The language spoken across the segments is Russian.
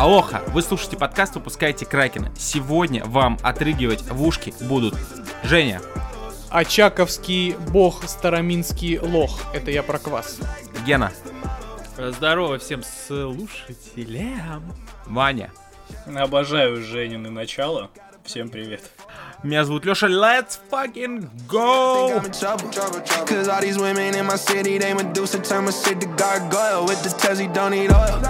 Алоха, вы слушаете подкаст «Выпускайте Кракена». Сегодня вам отрыгивать в ушки будут Женя, Очаковский бог Староминский лох. Это я про квас. Гена, Здорово всем слушателям. Ваня. Обожаю Женины начало. Всем привет. Меня зовут Леша, let's fucking go! Cause all these women in my city, they Medusa turn my shit to gargoyle. With the Tessie, don't need oil.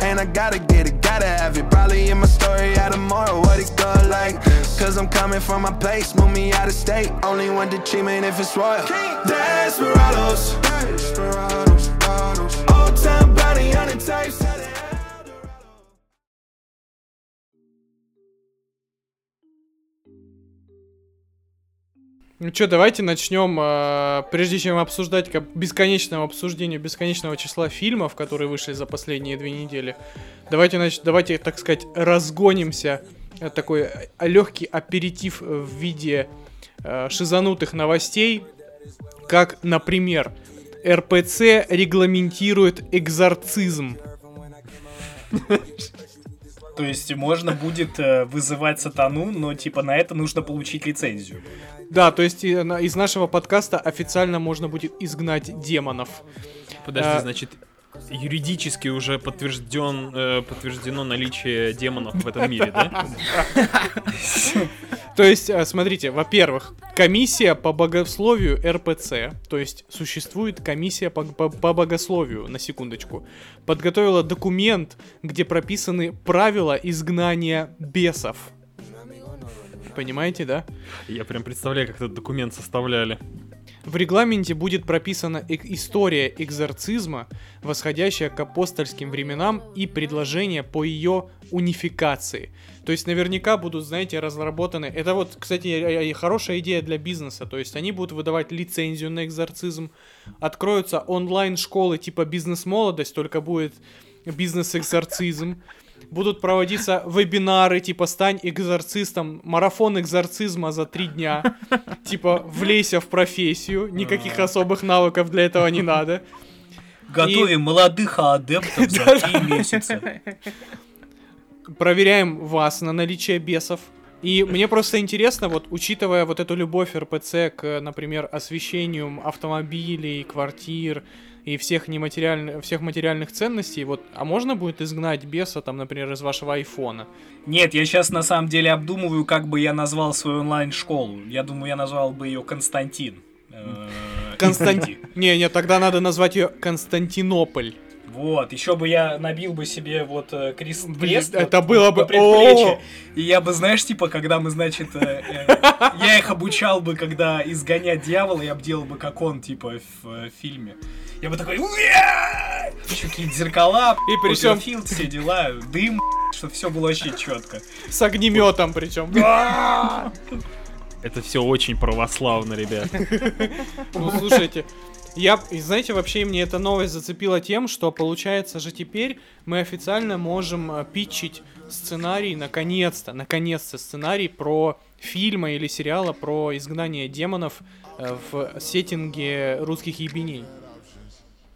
And I gotta get it, gotta have it. Probably in my story out tomorrow, what it go like. Cause I'm coming from my place, move me out of state. Only want the treatment if it's royal. Desperados. Old time bounty on the tapes. Ну что, давайте начнем, э, прежде чем обсуждать как бесконечного обсуждения бесконечного числа фильмов, которые вышли за последние две недели. Давайте, нач- давайте, так сказать, разгонимся. Э, Такой легкий аперитив в виде э, шизанутых новостей, как, например, РПЦ регламентирует экзорцизм. То есть можно будет э, вызывать сатану, но типа на это нужно получить лицензию. Да, то есть из нашего подкаста официально можно будет изгнать демонов. Подожди, А- значит, юридически уже подтвержден, э, подтверждено наличие демонов в этом мире, да? То есть, э, смотрите, во-первых, комиссия по богословию РПЦ, то есть существует комиссия по, по- по богословию, на секундочку, подготовила документ, где прописаны правила изгнания бесов. Понимаете, да? Я прям представляю, как этот документ составляли. В регламенте будет прописана эк- история экзорцизма, восходящая к апостольским временам и предложение по ее унификации. То есть наверняка будут, знаете, разработаны... Это вот, кстати, э, э, хорошая идея для бизнеса. То есть они будут выдавать лицензию на экзорцизм, откроются онлайн-школы типа бизнес-молодость, только будет бизнес-экзорцизм. Будут проводиться вебинары, типа «Стань экзорцистом», марафон экзорцизма за три дня. Типа «Влейся в профессию», никаких особых навыков для этого не надо. Готовим молодых адептов за три месяца. Проверяем вас на наличие бесов. И мне просто интересно, вот учитывая вот эту любовь РПЦ к, например, освещению автомобилей, квартир и всех нематериальных, всех материальных ценностей, вот, а можно будет изгнать беса, там, например, из вашего айфона? Нет, я сейчас на самом деле обдумываю, как бы я назвал свою онлайн-школу. Я думаю, я назвал бы ее Константин. Э, Константин. Не, не, тогда надо назвать ее Константинополь. Вот, еще бы я набил бы себе вот э, крест, Блин, крест это вот было бы- предплечью. О! И я бы, знаешь, типа, когда мы, значит, э, э, я их обучал бы, когда изгонять дьявола, я бы делал бы, как он, типа, в э, фильме. Я бы такой, еще какие-то зеркала, И причем- Battlefield, все дела, дым, чтобы все было вообще четко. С огнеметом причем. Это все очень православно, ребят. Ну, слушайте, я, и знаете, вообще мне эта новость зацепила тем, что получается же теперь мы официально можем э, питчить сценарий, наконец-то, наконец-то сценарий про фильма или сериала про изгнание демонов э, в сеттинге русских ебеней.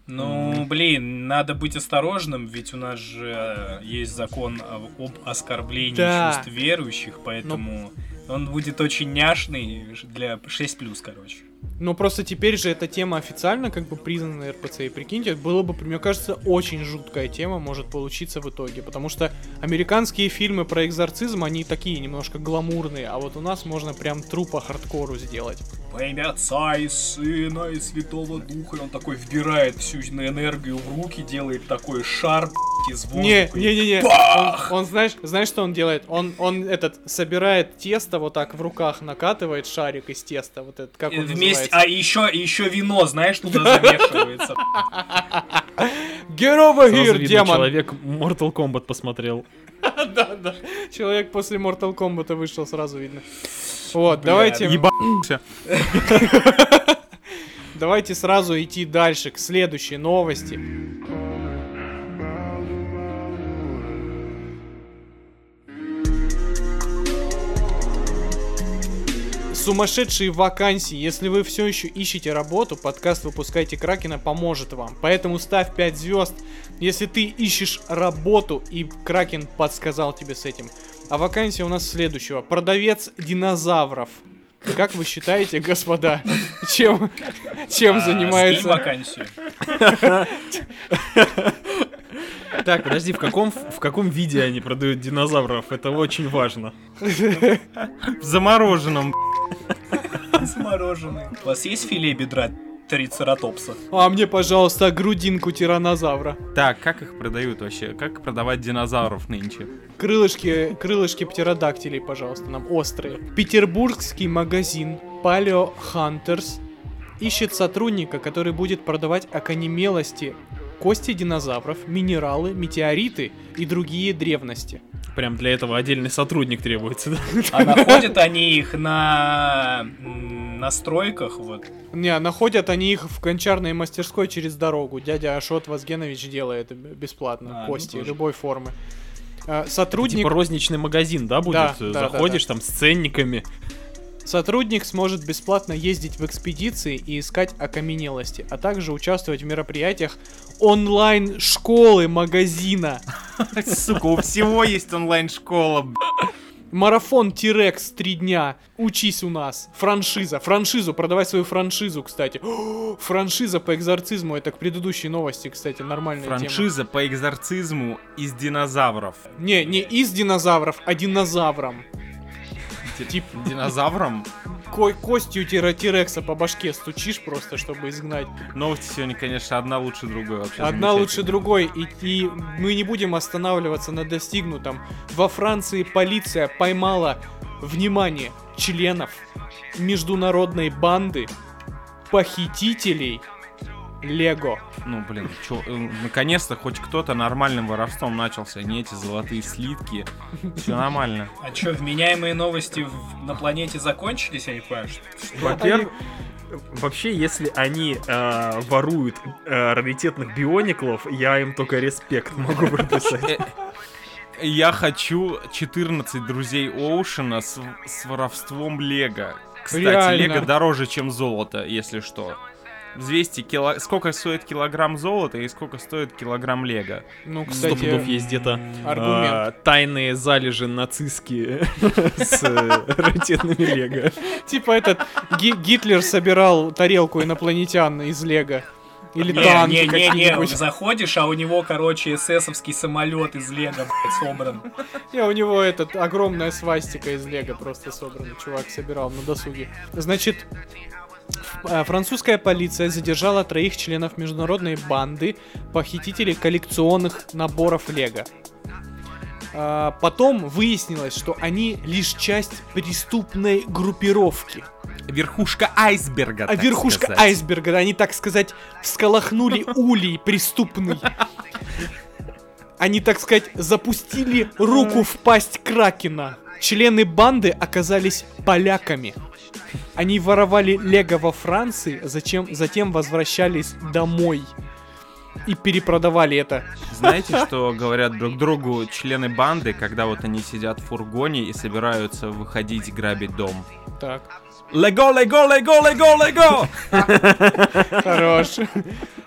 Ну, блин, надо быть осторожным, ведь у нас же э, есть закон об, оскорблении Да. чувств верующих, поэтому он будет очень няшный для 6+, короче. Но просто теперь же эта тема официально как бы признана РПЦ. И прикиньте, было бы, мне кажется, очень жуткая тема может получиться в итоге. Потому что американские фильмы про экзорцизм, они такие немножко гламурные. А вот у нас можно прям трупа хардкору сделать. Во имя Отца и Сына и Святого Духа, и он такой вбирает всю энергию в руки, делает такой шар из воздуха. Не, и не, не, не. Он, бах! он, знаешь, знаешь, что он делает? Он, он этот собирает тесто вот так в руках, накатывает шарик из теста, вот этот, как И он Вместе, называется? а еще, еще вино, знаешь, туда замешивается. Get over Сразу here, видно, демон! человек Mortal Kombat посмотрел. Да, да. Человек после Mortal Kombat вышел, сразу видно. Вот, Бля, давайте, Ебанулся. давайте сразу идти дальше, к следующей новости. Сумасшедшие вакансии. Если вы все еще ищете работу, подкаст «Выпускайте Кракена» поможет вам. Поэтому ставь 5 звезд, если ты ищешь работу, и Кракен подсказал тебе с этим. А вакансия у нас следующего. Продавец динозавров. Как вы считаете, господа, чем, чем А, занимается... вакансию. Так, подожди, в каком, в каком виде они продают динозавров? Это очень важно. В замороженном. Замороженный. У вас есть филе бедра трицератопса? А мне, пожалуйста, грудинку тиранозавра. Так, как их продают вообще? Как продавать динозавров нынче? Крылышки, крылышки птеродактилей, пожалуйста, нам острые. Петербургский магазин Paleo Hunters ищет сотрудника, который будет продавать окаменелости, кости динозавров, минералы, метеориты и другие древности. Прям для этого отдельный сотрудник требуется, да? А находят они их на м, на стройках, вот. Не, находят они их в гончарной мастерской через дорогу. Дядя Ашот Вазгенович делает бесплатно А, ну кости тоже. любой формы. А, Сотрудник, Типа розничный магазин, да, будет? Да, да, да, Заходишь там с ценниками. Сотрудник сможет бесплатно ездить в экспедиции и искать окаменелости, а также участвовать в мероприятиях онлайн-школы магазина. Сука, у всего есть онлайн-школа. Марафон Тирекс три дня. Учись у нас. Франшиза. Франшизу. Продавай свою франшизу, кстати. О, франшиза по экзорцизму. Это к предыдущей новости, кстати, нормальная тема. Франшиза по экзорцизму из динозавров. Не, не из динозавров, а динозавром. Тип динозавром? Ко- костью Тирекса по башке стучишь просто, чтобы изгнать. Новости сегодня, конечно, одна лучше другой вообще. Одна лучше другой, и, и мы не будем останавливаться на достигнутом. Во Франции полиция поймала, внимание, членов международной банды похитителей Лего. Ну, блин, чё, э, наконец-то хоть кто-то нормальным воровством начался, не эти золотые слитки. Все нормально. А чё, вменяемые новости в- на планете закончились, я не понимаю, что- что- Во-первых, вообще, если они э, воруют э, раритетных биониклов, я им только респект могу прописать. Я хочу 14 друзей Оушена с, с воровством Лего. Кстати, Реально. Лего дороже, чем золото, если что. Взвесьте, кило... сколько стоит килограмм золота и сколько стоит килограмм Лего. Ну, Сто пудов кстати, есть где-то аргумент. э, тайные залежи нацистские с э, раритетными лего. Типа этот Ги- Гитлер собирал тарелку инопланетян из Лего. Или Не, танки не, не, не, заходишь, а у него, короче, эсэсовский самолет из Лего, блядь, собран. Не, у него этот огромная свастика из Лего просто собрана. Чувак собирал на досуге. Значит, а, французская полиция задержала троих членов международной банды похитителей коллекционных наборов Лего. А, Потом выяснилось, что они лишь часть преступной группировки. Верхушка айсберга. А верхушка сказать. айсберга, они, так сказать, всколохнули улей преступный. Они, так сказать, запустили руку в пасть Кракена. Члены банды оказались поляками. Они воровали лего во Франции, зачем, затем возвращались домой. И перепродавали это. Знаете, что говорят друг другу члены банды, когда вот они сидят в фургоне и собираются выходить грабить дом? Так, Лего, лего, лего, лего, лего! хорош.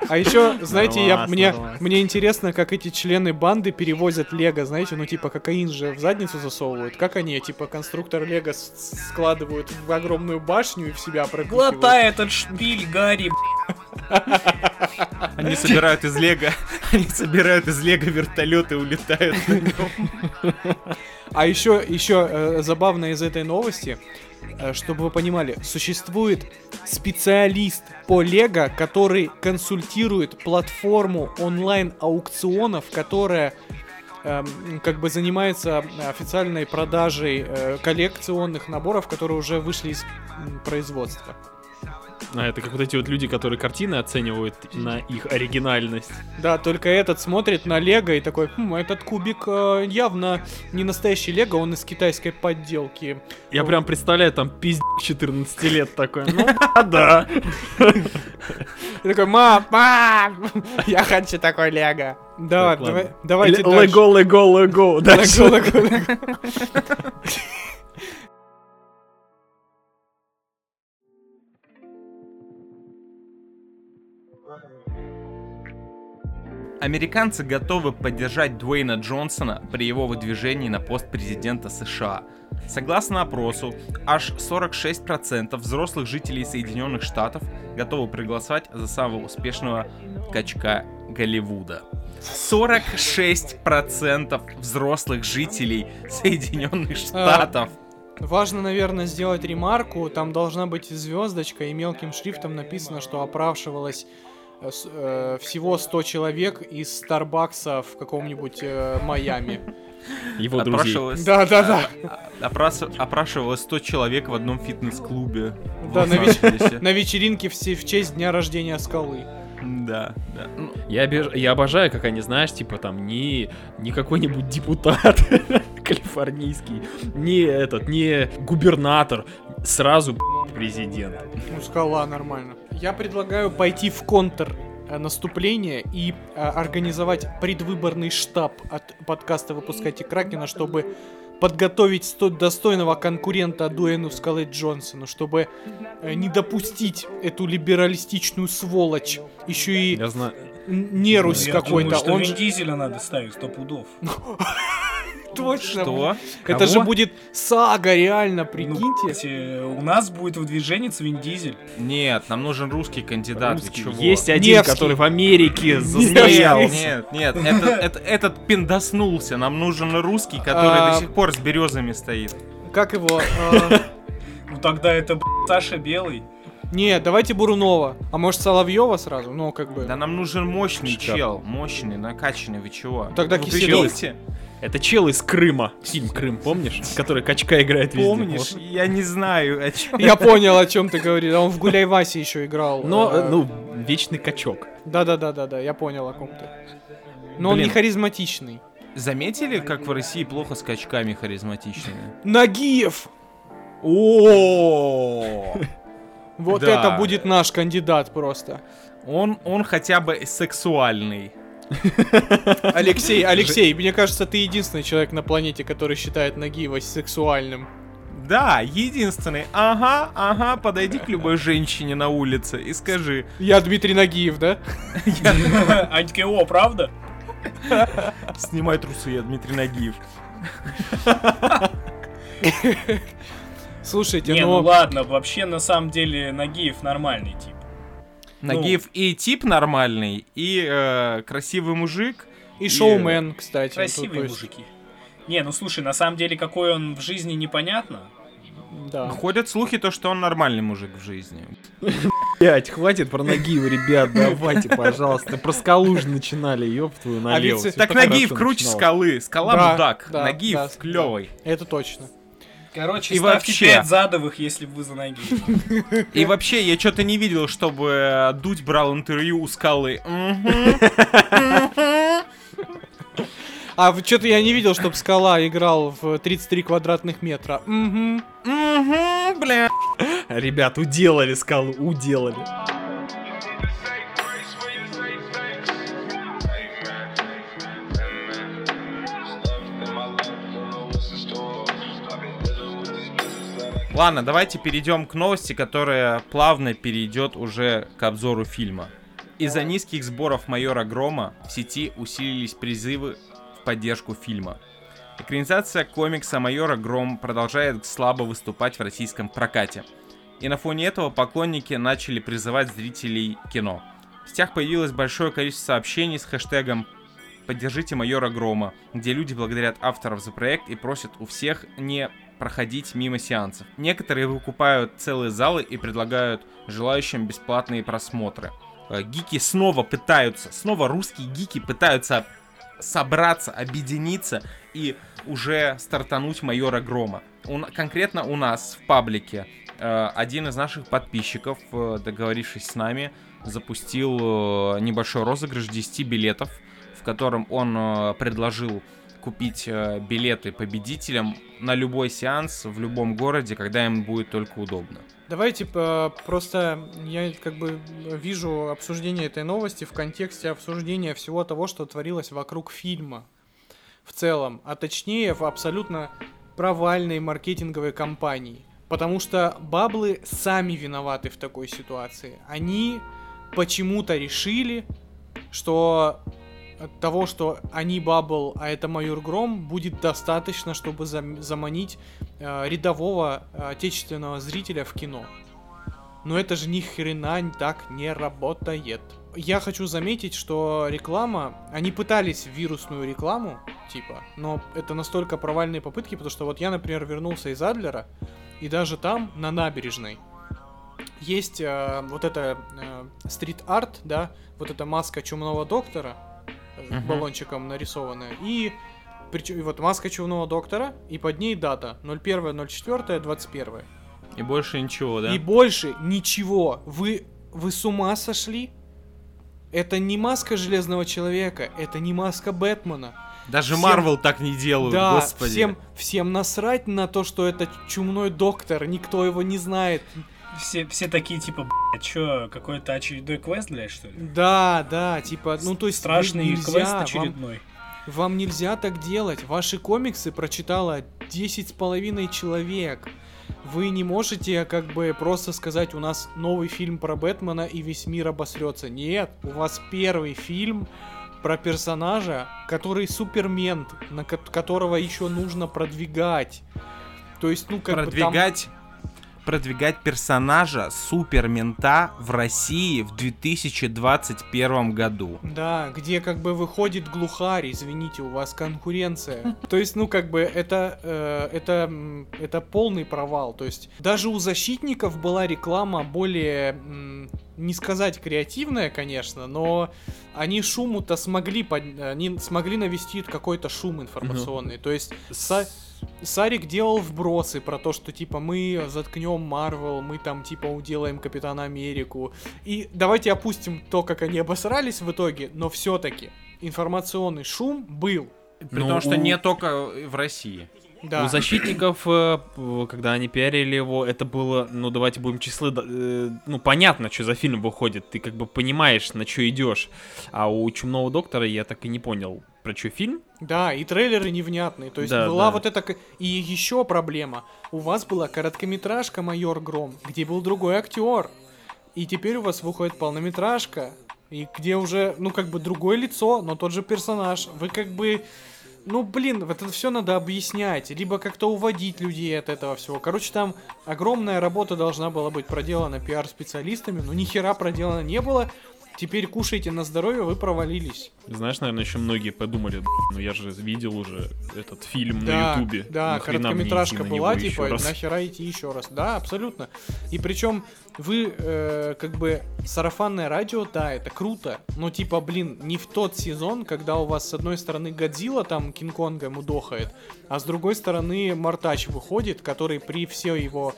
А еще, знаете, я, мне, мне интересно, как эти члены банды перевозят лего, знаете, ну типа кокаин же в задницу засовывают. Как они, типа, конструктор лего складывают в огромную башню и в себя пропихивают? Глотай этот шпиль, Гарри, Они собирают из лего, они собирают из лего вертолет и улетают на нем. А еще, еще э, забавно из этой новости, чтобы вы понимали, существует специалист по Лего, который консультирует платформу онлайн-аукционов, которая эм, как бы занимается официальной продажей э, коллекционных наборов, которые уже вышли из производства. А, это как вот эти вот люди, которые картины оценивают на их оригинальность. Да, только этот смотрит на Лего и такой, «Хм, этот кубик э, явно не настоящий Лего, он из китайской подделки. Я прям представляю, там пиздец 14 лет такой. Ну, да. И такой, мам, мам, я хочу такой Лего. Да, давайте дальше. лего, лего, лего. Лего, лего, лего. Американцы готовы поддержать Дуэйна Джонсона при его выдвижении на пост президента США. Согласно опросу, аж 46% взрослых жителей Соединенных Штатов готовы проголосовать за самого успешного качка Голливуда. 46% взрослых жителей Соединенных Штатов. Важно, наверное, сделать ремарку. Там должна быть звездочка и мелким шрифтом написано, что опрашивалось э, э, всего 100 человек из Старбакса в каком-нибудь э, Майами. Его друзей. Опрашивалось, Да, да, да. опрас- опрашивалось 100 человек в одном фитнес-клубе. в Да, на, веч- на вечеринке все в честь дня рождения скалы. Да, да. Ну, Я, обиж- я обожаю, как они, знаешь, типа там не, не какой-нибудь депутат калифорнийский, не этот, не губернатор, сразу президент. Ну, скала нормально. Я предлагаю пойти в контр э, наступление и э, организовать предвыборный штаб от подкаста «Выпускайте Кракена», чтобы подготовить сто- достойного конкурента Дуэну Скалы Джонсону, чтобы э, не допустить эту либералистичную сволочь, еще и Я знаю. нерусь Я какой-то. думаю, что Он Вин же- Дизеля надо ставить, сто пудов. точно. что? Это Кого? же будет сага, реально, Ну, прикиньте. кстати, у нас будет выдвиженец Вин Дизель. Нет, нам нужен русский кандидат. вы Русский. чего? Есть один, Невский. который в Америке застоялся. нет, нет, это- это- этот пиндоснулся. Нам нужен русский, который А. до сих пор с березами стоит. Как его? э, Ну тогда это Саша Белый. Не, давайте Бурунова. А может Соловьева сразу? Ну, как бы. Да нам нужен мощный Шикарно. чел, мощный, накачанный, вы чего? Тогда Вы Киселёв. видите? Это чел из Крыма. Фильм Крым, помнишь? Который качка играет везде. Помнишь? Я не знаю, о чем. Я понял, о чем ты говоришь. А Он в Гуляй Васе еще играл. Но, э, э, ну, вечный качок. Да, да, да, да, да. Я понял, о ком ты. Но он Блин. не харизматичный. Заметили, как в России плохо с качками харизматичными? Нагиев! О, Вот это будет наш кандидат просто. Он, он хотя бы сексуальный. Алексей, Алексей, мне кажется, ты единственный человек на планете, который считает Нагиева сексуальным. Да, единственный. Ага, ага, подойди к любой женщине на улице и скажи. Я Дмитрий Нагиев, да? Они такие, о, правда? Снимай трусы, я Дмитрий Нагиев. Слушайте, Не, ну ну... ладно, вообще на самом деле Нагиев нормальный тип. Нагиев и тип нормальный, и э, красивый мужик. И шоумен, кстати. ну, Красивые есть, мужики. Не, ну слушай, на самом деле какой он в жизни непонятно. Да. Ходят слухи, то, что он нормальный мужик в жизни. Блять, хватит про Нагиева, ребят, давайте, пожалуйста. Про скалу же начинали, ёб твою налево. ведь- Всё Так Нагиев круче скалы. Скала Да, мудак. да, Нагиев да, клевый. Это точно. Короче, И вообще- 5 задовых, если вы за Нагиева. И вообще, я что-то не видел, чтобы Дудь брал интервью у скалы. А что-то я не видел, чтобы Скала играл в 33 квадратных метра. Мгм. Мгм, бля. Ребят, уделали скалу, уделали. Ладно, давайте перейдем к новости, которая плавно перейдет уже к обзору фильма. Из-за низких сборов майора Грома в сети усилились призывы в поддержку фильма. Экранизация комикса майора Гром продолжает слабо выступать в российском прокате. И на фоне этого поклонники начали призывать зрителей кино. В сетях появилось большое количество сообщений с хэштегом «Поддержите майора Грома», где люди благодарят авторов за проект и просят у всех не проходить мимо сеансов. Некоторые выкупают целые залы и предлагают желающим бесплатные просмотры. Э, Гики снова пытаются, снова русские гики пытаются собраться, объединиться и уже стартануть майора Грома. На- конкретно у нас в паблике э, один из наших подписчиков, э, договорившись с нами, запустил небольшой розыгрыш 10 билетов, в котором он предложил купить э, билеты победителям на любой сеанс в любом городе, когда им будет только удобно. Давайте просто я как бы вижу обсуждение этой новости в контексте обсуждения всего того, что творилось вокруг фильма в целом, а точнее в абсолютно провальной маркетинговой кампании. Потому что баблы сами виноваты в такой ситуации. Они почему-то решили, что того, что они Бабл, а это Майор Гром, будет достаточно, чтобы зам- заманить э, рядового э, отечественного зрителя в кино. Но это же ни хрена так не работает. Я хочу заметить, что реклама, они пытались вирусную рекламу, типа, но это настолько провальные попытки, потому что вот я, например, вернулся из Адлера, и даже там, на набережной, есть э, вот это э, стрит-арт, да, вот эта маска чумного доктора, Мгм. баллончиком нарисованная, и причем, и вот маска чумного доктора, и под ней дата 01.04.21. И больше ничего, да? И больше ничего. Вы, вы с ума сошли? Это не маска Железного Человека, это не маска Бэтмена. Даже всем- Марвел так не делают, да, господи. всем, всем насрать на то, что это чумной доктор, никто его не знает. Все, все такие, типа, блядь, чё, какой-то очередной квест, блядь, что ли? Да, да, типа, ну то есть Страшный нельзя, квест вам- очередной. Вам нельзя так делать. Ваши комиксы прочитало 10 с половиной человек. Вы не можете как бы просто сказать, у нас новый фильм про Бэтмена и весь мир обосрется. Нет, у вас первый фильм про персонажа, который супермент, на ко- которого еще нужно продвигать. То есть, ну как бы там- продвигать, персонажа супермента в России в 2021 году. Да, где как бы выходит глухарь, извините, у вас конкуренция. То есть, ну как бы это, э, это, это полный провал. То есть даже у защитников была реклама более, не сказать креативная, конечно, но они шуму-то смогли, под- они смогли навести какой-то шум информационный. То есть Сарик делал вбросы про то, что типа мы заткнем Марвел, мы там типа уделаем Капитана Америку. И давайте опустим то, как они обосрались в итоге, но все-таки информационный шум был. При Ну, том, что у- не только в России. Да. У защитников, э, когда они пиарили его, это было, ну давайте будем числы, э, ну понятно, что за фильм выходит, ты как бы понимаешь, на что идешь. А у Чумного Доктора я так и не понял, про что фильм. Да, и трейлеры невнятные. То есть Да, была да. вот эта... И еще проблема. У вас была короткометражка «Майор Гром», где был другой актер. И теперь у вас выходит полнометражка, и где уже, ну, как бы другое лицо, но тот же персонаж. Вы как бы... Ну, блин, вот это все надо объяснять, либо как-то уводить людей от этого всего. Короче, там огромная работа должна была быть проделана пиар-специалистами, но ни хера проделано не было. Теперь кушайте на здоровье, вы провалились. Знаешь, наверное, еще многие подумали, «Б***ь, ну я же видел уже этот фильм на Да, Ютубе. Да, короткометражка на была, типа, раз?» нахера идти еще раз. Да, абсолютно. И причем вы, э, как бы, сарафанное радио, да, это круто, но, типа, блин, не в тот сезон, когда у вас с одной стороны Годзилла там Кинг-Конга мудохает, а с другой стороны Мартач выходит, который при всей его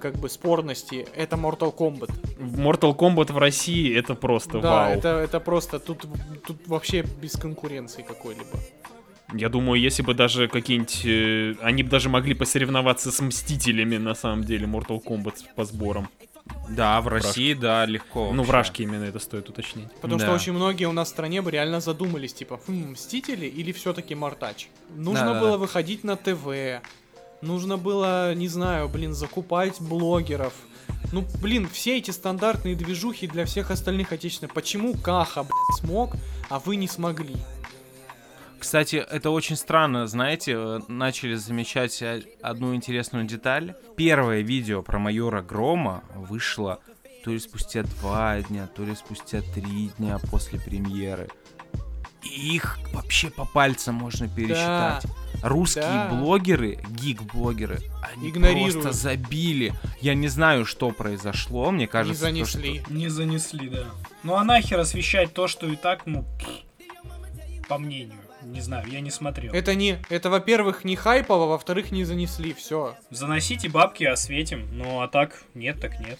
как бы спорности, это Mortal Kombat. Mortal Kombat в России это просто да, вау. это, это просто тут, тут вообще без конкуренции какой-либо. Я думаю, если бы даже какие-нибудь... э, они бы даже могли посоревноваться с Мстителями, на самом деле, Mortal Kombat по сборам. Да, в России, да, легко. Ну, вообще. вражки именно это стоит уточнить. Потому что Да. очень многие у нас в стране бы реально задумались, типа, «Хм, Мстители или все-таки Мартач? Нужно Да-да-да. было выходить на ТВ, нужно было, не знаю, блин, закупать блогеров. Ну, блин, все эти стандартные движухи для всех остальных отечественных. Почему Каха, блин, смог, а вы не смогли? Кстати, это очень странно, знаете, э, начали замечать э, одну интересную деталь. Первое видео про майора Грома вышло то ли спустя два дня, то ли спустя три дня после премьеры. И их вообще по пальцам можно пересчитать. Русские Да. блогеры, гик-блогеры, они Игнорируют. просто забили. Я не знаю, что произошло, мне не кажется, то, что- занесли. Не занесли, да. Ну а нахер освещать то, что и так, ну, по мнению. Не знаю, я не смотрел. Это не, это, во-первых, не хайпово, во-вторых, не занесли, все. Заносите бабки, осветим. Ну а так, нет, так нет.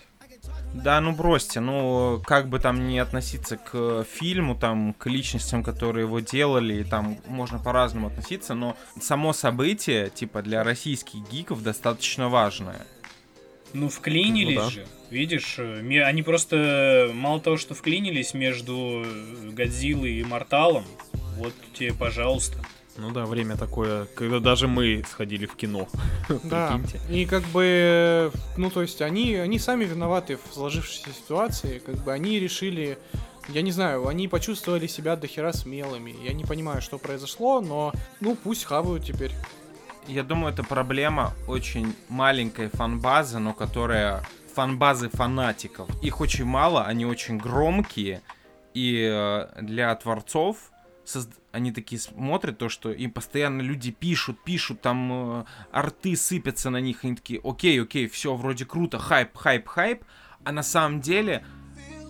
Да, ну бросьте, ну как бы там не относиться к фильму, там, к личностям, которые его делали, и там можно по-разному относиться, но само событие, типа, для российских гиков достаточно важное. Ну, вклинились Ну да. же. Видишь, э, они просто мало того, что вклинились между э, Годзиллой и Морталом, вот тебе, пожалуйста. Ну да, время такое, когда даже мы сходили в кино. Да, Прикиньте. и как бы, ну то есть они, они сами виноваты в сложившейся ситуации, как бы они решили я не знаю, они почувствовали себя дохера смелыми. Я не понимаю, что произошло, но ну пусть хавают теперь. Я думаю, это проблема очень маленькой фанбазы, но которая фанбазы фанатиков. Их очень мало, они очень громкие, и э, для творцов созд- они такие смотрят то, что им постоянно люди пишут, пишут, там э, арты сыпятся на них, и они такие, окей, окей, все вроде круто, хайп, хайп, хайп, а на самом деле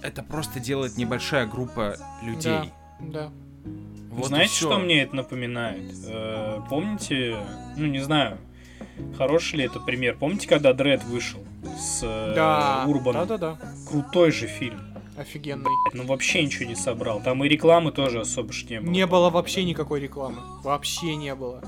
это просто делает небольшая группа людей. Да. Вот и Знаете, что мне это напоминает? Э, помните, ну не знаю, хороший ли это пример. Помните, когда Дред вышел с э, Да. Урбаном? Да, да, да. Крутой же фильм. Офигенный. Ну вообще ничего не собрал. Там и рекламы тоже особо ж не было. Не было вообще никакой рекламы. Вообще не было.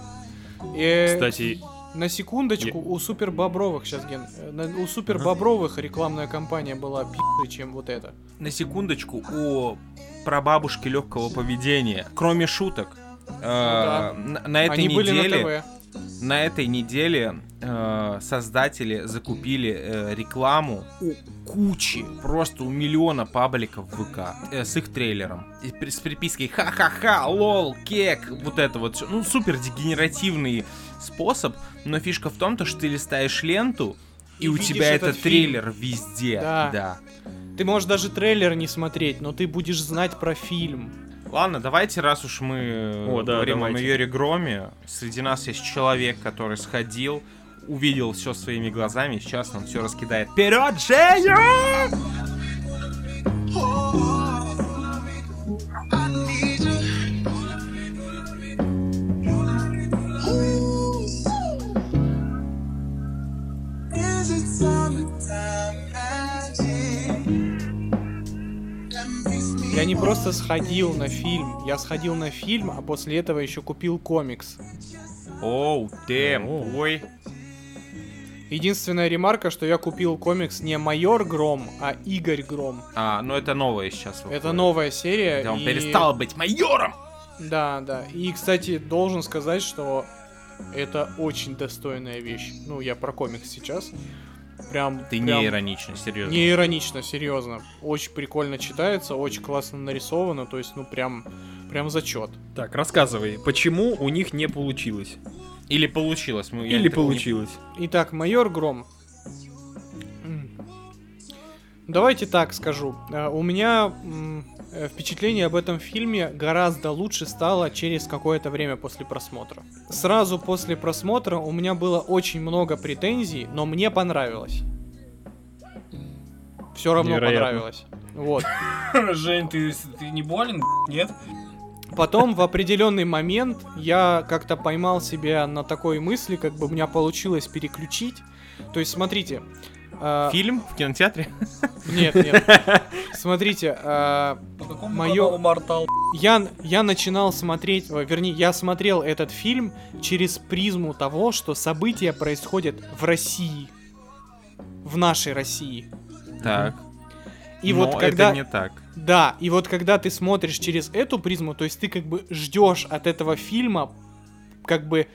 Э, Кстати, На секундочку, у Супер Бобровых, сейчас, Ген, э, на- у Супер Бобровых рекламная кампания была пи***й, чем вот это. на секундочку о прабабушке легкого поведения. Кроме шуток, э, да. на, на этой Они были неделе, на ТВ. На этой неделе э, создатели закупили э, рекламу у кучи, просто у миллиона пабликов в ВК э, с их трейлером. И с припиской ха-ха-ха, лол, кек, вот это вот. Ну, супер дегенеративный способ, но фишка в том, то, что ты листаешь ленту, и, И у тебя этот этот фильм. трейлер везде. Да. да. Ты можешь даже трейлер не смотреть, но ты будешь знать про фильм. Ладно, давайте, раз уж мы э, О, да, говорим давайте. о майоре Громе, среди нас есть человек, который сходил, увидел все своими глазами, сейчас нам все раскидает. Вперед, Женя! Я не просто сходил на фильм, я сходил на фильм, а после этого еще купил комикс. Оу, дэм, ой. Единственная ремарка, что я купил комикс не Майор Гром, а Игорь Гром. А, ну это новое сейчас. Это выходит. новая серия. Где он и- перестал быть майором! Да, да. И, кстати, должен сказать, что это очень достойная вещь. Ну, я про комикс сейчас. Прям... Ты прям не иронично, серьезно. Не иронично, серьезно. Очень прикольно читается, очень классно нарисовано, то есть, ну, прям, прям зачет. так, рассказывай, почему у них не получилось? Или получилось. мы- Или так не- получилось? Итак, майор Гром. Давайте так скажу. Э, У меня впечатление об этом фильме гораздо лучше стало через какое-то время после просмотра. Сразу после просмотра у меня было очень много претензий, но мне понравилось. Все равно Невероятно. понравилось. Вот. Жень, ты, ты не болен? Нет? Потом в определенный момент я как-то поймал себя на такой мысли, как бы у меня получилось переключить. То есть, смотрите. Э, Фильм в кинотеатре? Нет, нет. Смотрите, каналу Мортал? я, я начинал смотреть, вернее, я смотрел этот фильм через призму того, что события происходят в России. В нашей России. Так. И Но вот когда... это не так. Да, и вот когда ты смотришь через эту призму, то есть ты как бы ждешь от этого фильма, как бы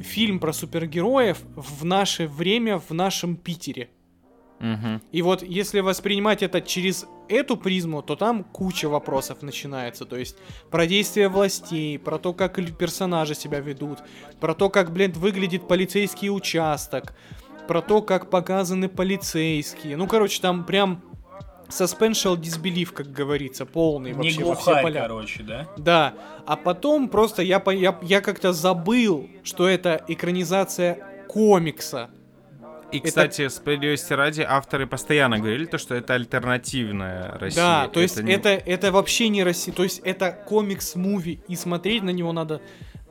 фильм про супергероев в наше время, в нашем Питере. Мгм. И вот если воспринимать это через эту призму, то там куча вопросов начинается. То есть про действия властей, про то, как персонажи себя ведут, про то, как, блин, выглядит полицейский участок, про то, как показаны полицейские. Ну, короче, там прям suspension disbelief, как говорится, полный Не вообще во все глухарь, поля. короче, да? Да, а потом просто я, по- я, я как-то забыл, что это экранизация комикса. И, Это- кстати, справедливости ради, авторы постоянно говорили, то, что это альтернативная Россия. Да, то есть не- это, это вообще не Россия, то есть это комикс-муви, и смотреть на него надо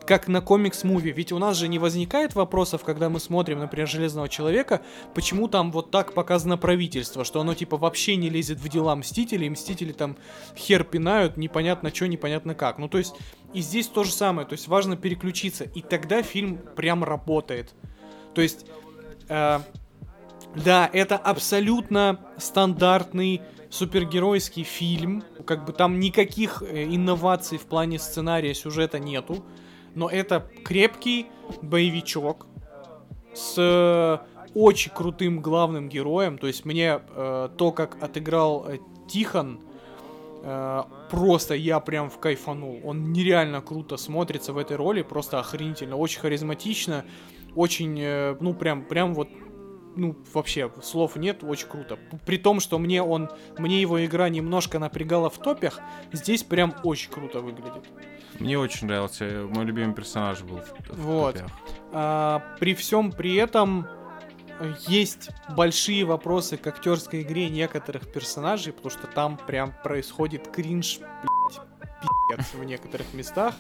как на комикс-муви. Ведь у нас же не возникает вопросов, когда мы смотрим, например, Железного Человека, почему там вот так показано правительство, что оно типа вообще не лезет в дела Мстителей, и Мстители там хер пинают, непонятно что, непонятно как. Ну то есть и здесь то же самое, то есть важно переключиться, и тогда фильм прям работает. То есть э, да, это абсолютно стандартный супергеройский фильм. Как бы там никаких э, инноваций в плане сценария, сюжета нету. Но это крепкий боевичок с э, очень крутым главным героем. То есть мне э, то, как отыграл э, Тихон, Э, просто я прям в кайфанул. Он нереально круто смотрится в этой роли, просто охренительно, очень харизматично, очень, э, ну прям, прям вот, ну вообще слов нет, очень круто. При том, что мне он, мне его игра немножко напрягала в топях, здесь прям очень круто выглядит. Мне очень нравился, мой любимый персонаж был в, в Вот. топях. А, при всем при этом э, есть большие вопросы к актерской игре некоторых персонажей, потому что там прям происходит кринж, блядь, пиздец в некоторых местах.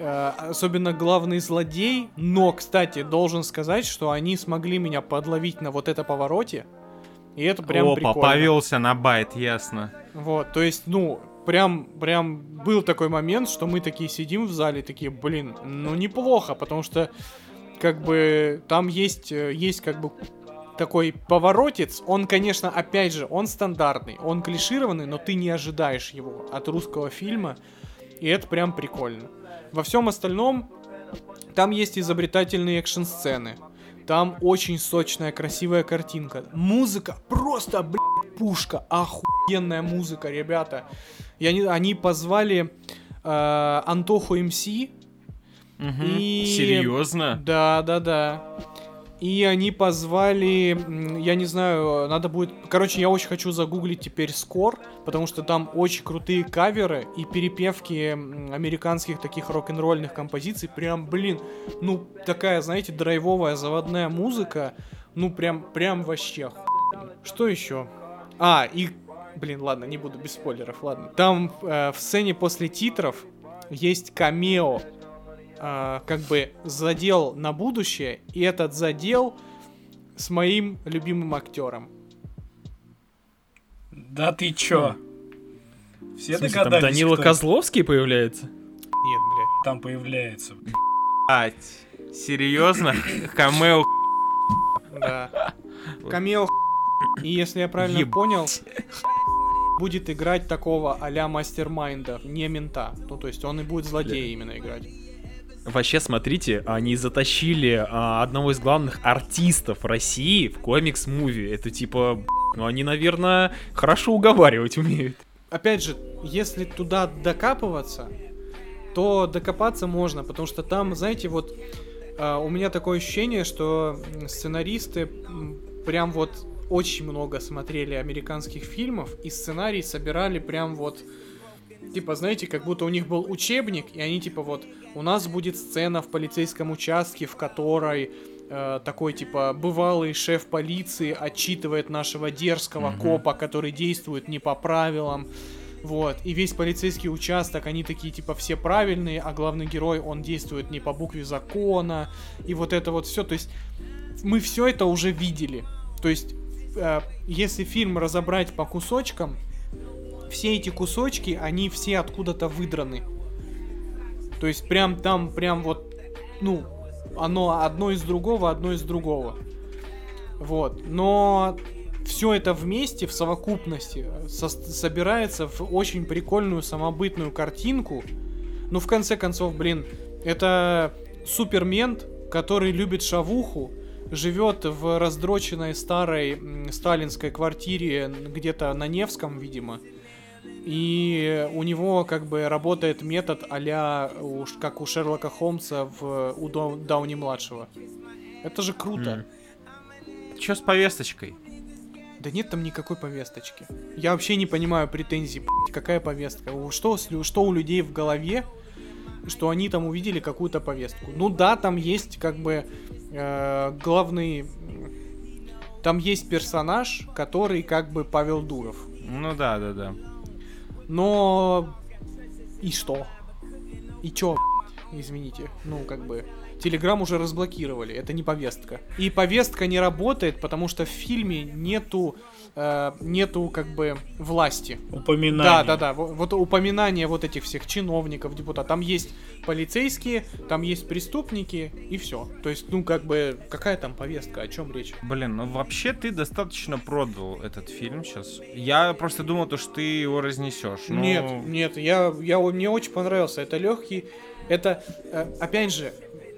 Э, Особенно главный злодей, но, кстати, должен сказать, что они смогли меня подловить на вот это повороте, и это прям Опа, прикольно. повелся на байт, ясно. Вот, то есть, ну, прям, прям был такой момент, что мы такие сидим в зале, такие, блин, ну неплохо, потому что, как бы, там есть, э, есть как бы такой поворотец, он, конечно, опять же, он стандартный, он клишированный, но ты не ожидаешь его от русского фильма, и это прям прикольно. Во всем остальном, там есть изобретательные экшн-сцены, там очень сочная, красивая картинка. Музыка просто, блядь, пушка. Охуенная музыка, ребята. И они, они позвали э, Антоху МС. Мгм. И- Серьезно? Да, да, да. И они позвали, я не знаю, надо будет... Короче, я очень хочу загуглить теперь скор, потому что там очень крутые каверы и перепевки американских таких рок-н-ролльных композиций. Прям, блин, ну, такая, знаете, драйвовая заводная музыка. Ну, прям, прям вообще. Что еще? А, и... Блин, ладно, не буду без спойлеров, ладно. Там э, в сцене после титров есть камео а, как бы задел на будущее, и этот задел с моим любимым актером. Да ты чё? Все смысле, там догадались, Данила кто Козловский появляется? Нет, блядь. там появляется. Блять. Серьезно? Камео. Да. Камео И если я правильно понял, будет играть такого а-ля мастер-майнда, не мента. Ну, то есть он и будет злодея именно играть. Вообще, смотрите, они затащили а, одного из главных артистов России в комикс-муви. Это типа, ну они, наверное, хорошо уговаривать умеют. Опять же, если туда докапываться, то докопаться можно, потому что там, знаете, вот а, у меня такое ощущение, что сценаристы прям вот очень много смотрели американских фильмов и сценарий собирали прям вот типа, знаете, как будто у них был учебник, и они типа вот, у нас будет сцена в полицейском участке, в которой э, такой типа бывалый шеф полиции отчитывает нашего дерзкого копа, который действует не по правилам. Вот, и весь полицейский участок, они такие, типа, все правильные, а главный герой, он действует не по букве закона, и вот это вот все, то есть мы все это уже видели. То есть, э, если фильм разобрать по кусочкам, все эти кусочки, они все откуда-то выдраны. То есть прям там, прям вот, ну, оно одно из другого, одно из другого. Вот. Но все это вместе, в совокупности, со- собирается в очень прикольную самобытную картинку. Ну, в конце концов, блин, это супермент, который любит шавуху, живет в раздроченной старой сталинской квартире где-то на Невском, видимо. И у него как бы работает метод а как у Шерлока Холмса в, у Дау- Дауни-младшего. Это же круто. Че с повесточкой? Да нет там никакой повесточки. Я вообще не понимаю претензий, блядь, какая повестка. Что, что у людей в голове, что они там увидели какую-то повестку. Ну да, там есть как бы э, главный... Там есть персонаж, который как бы Павел Дуров. Ну да, да, да. Но... И что? И чё, извините? Ну, как бы... Телеграм уже разблокировали, это не повестка. И повестка не работает, потому что в фильме нету, э, нету как бы власти. Упоминание. Да, да, да. во- Вот упоминание вот этих всех чиновников, депутатов. Там есть полицейские, там есть преступники и все. То есть, ну, как бы, какая там повестка, о чем речь? Блин, ну вообще ты достаточно продал этот фильм сейчас. Я просто думал, то, что ты его разнесешь. Ну, Нет, нет, я, я, мне очень понравился. Это легкий, это, э, опять же,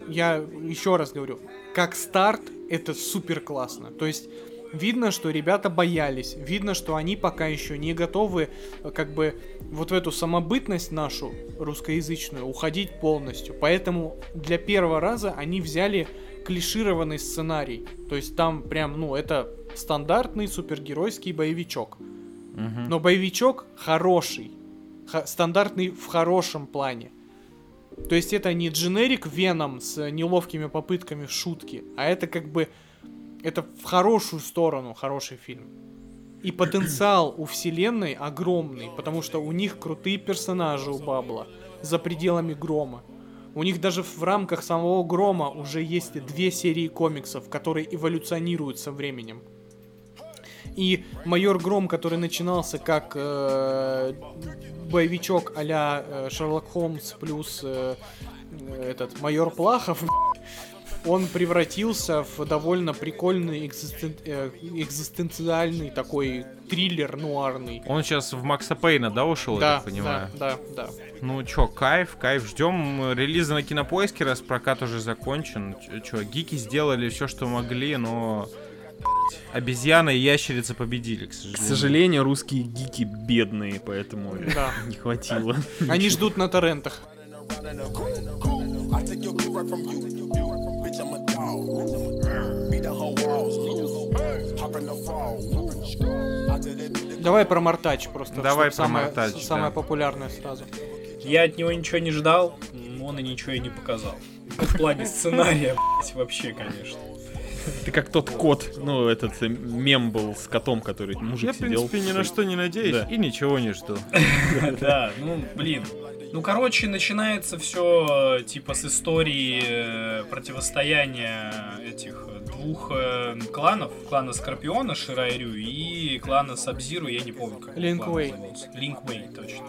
я еще раз говорю, как старт, это супер классно. То есть, Видно, что ребята боялись. Видно, что они пока еще не готовы, э, как бы, вот в эту самобытность нашу русскоязычную уходить полностью. Поэтому для первого раза они взяли клишированный сценарий. То есть там прям, ну, это стандартный супергеройский боевичок. Мгм. Но боевичок хороший. Ха- стандартный в хорошем плане. То есть это не дженерик Веном с неловкими попытками шутки, а это как бы это в хорошую сторону хороший фильм. И потенциал у вселенной огромный, потому что у них крутые персонажи у Бабла за пределами Грома. У них даже в рамках самого Грома уже есть две серии комиксов, которые эволюционируют со временем. И майор Гром, который начинался как э, боевичок а-ля э, Шерлок Холмс плюс э, э, этот майор Плахов, он превратился в довольно прикольный экзистен- э, экзистенциальный такой триллер нуарный. Он сейчас в Макса Пейна, да, ушел, я Да, так понимаю? да, да, да. Ну чё, кайф, кайф. Ждем релиза на кинопоиске, раз прокат уже закончен. Чё, гики сделали все, что могли, но блядь, обезьяна и ящерица победили, к К сожалению. сожалению, русские гики бедные, поэтому Да. не хватило. Они ждут на торрентах. Давай про Мартач просто. Давай про самое, Мартач, Самое да. популярное сразу. Я от него ничего не ждал, м, он и ничего и не показал. В плане сценария, вообще, конечно. Ты как тот кот, ну, этот э, мем был с котом, который мужик Я, в сидел. принципе, ни на что не надеюсь Да. и ничего не жду. Да, ну, блин. Ну, короче, начинается все типа с истории э, противостояния этих э, двух э, кланов. Клана Скорпиона, Шира и клана Сабзиру, я не помню, как Линк клан Уэй. назывался. Линк Уэй, точно.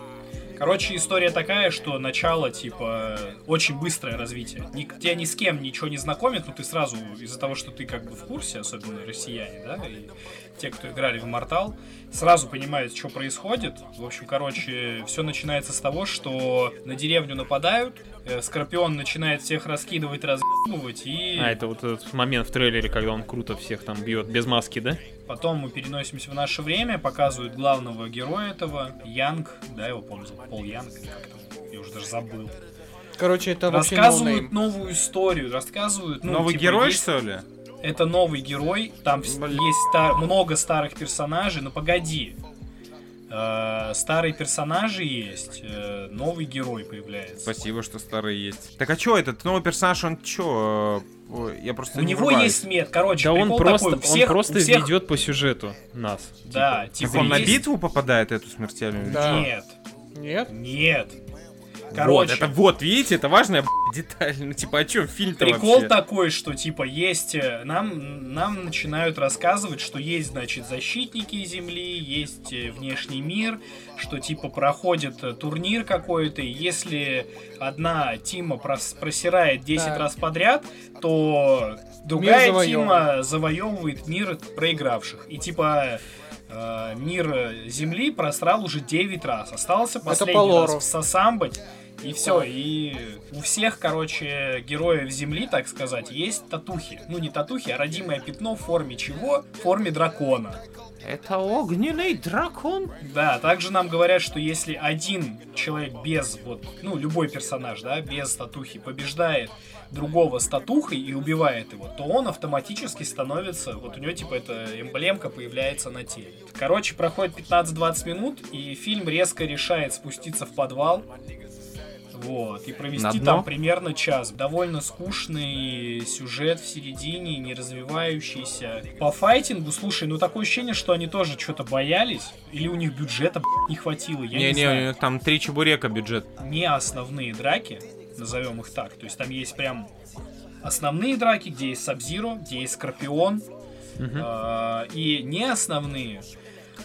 Короче, история такая, что начало, типа, очень быстрое развитие. Ни, тебя ни с кем ничего не знакомит, но ты сразу, из-за того, что ты как бы в курсе, особенно россияне, да, и те, кто играли в Immortal, сразу понимают, что происходит. В общем, короче, все начинается с того, что на деревню нападают, Скорпион начинает всех раскидывать, разъебывать, и А, это вот этот момент в трейлере, когда он круто всех там бьет без маски, да? потом мы переносимся в наше время, показывают главного героя этого, Янг, да, его помню, Пол Янг, как там, я уже даже забыл. Короче, это рассказывают новую историю, рассказывают... Ну, Новый типа, герой, есть- что ли? Это новый герой, там Блин. есть стар- много старых персонажей, но погоди. Э, старые персонажи есть, э, новый герой появляется. Спасибо, что старый есть. Так а чё, этот новый персонаж, он чё? э, Я просто У не него врубаюсь. есть мет, короче, Да он просто, такой, всех- он просто всех- ведет по сюжету нас. Да, Так типа он на есть- битву попадает, эту смертельную? Да. Нет, Нет? нет. Вот, Короче, это вот, видите, это важная б***ь, деталь. Ну, типа, о чем фильм-то Прикол вообще? такой, что типа есть, э, нам, нам начинают рассказывать, что есть, значит, защитники Земли, есть э, внешний мир, что типа проходит э, турнир какой-то, и если одна Тима прос- просирает 10 Так. раз подряд, то другая завоёван. Тима завоевывает мир проигравших. И типа мир Земли просрал уже 9 раз. Остался последний раз в Сосамбать. И все, и у всех, короче, героев Земли, так сказать, есть татухи. Ну, не татухи, а родимое пятно в форме чего? В форме дракона. Это огненный дракон. Да, также нам говорят, что если один человек без, вот, ну, любой персонаж, да, без татухи побеждает другого с татухой и убивает его, то он автоматически становится, вот у него, типа, эта эмблемка появляется на теле. Короче, проходит 15-20 минут, и фильм резко решает спуститься в подвал, вот, и провести там примерно час. Довольно скучный сюжет в середине, не развивающийся. По файтингу, слушай, ну такое ощущение, что они тоже что-то боялись, или у них бюджета не хватило, я не, Не-не, у знаю. них там три чебурека бюджет. Не основные драки, назовем их так, то есть там есть прям основные драки, где есть Сабзиро, где есть Скорпион, а, и не основные,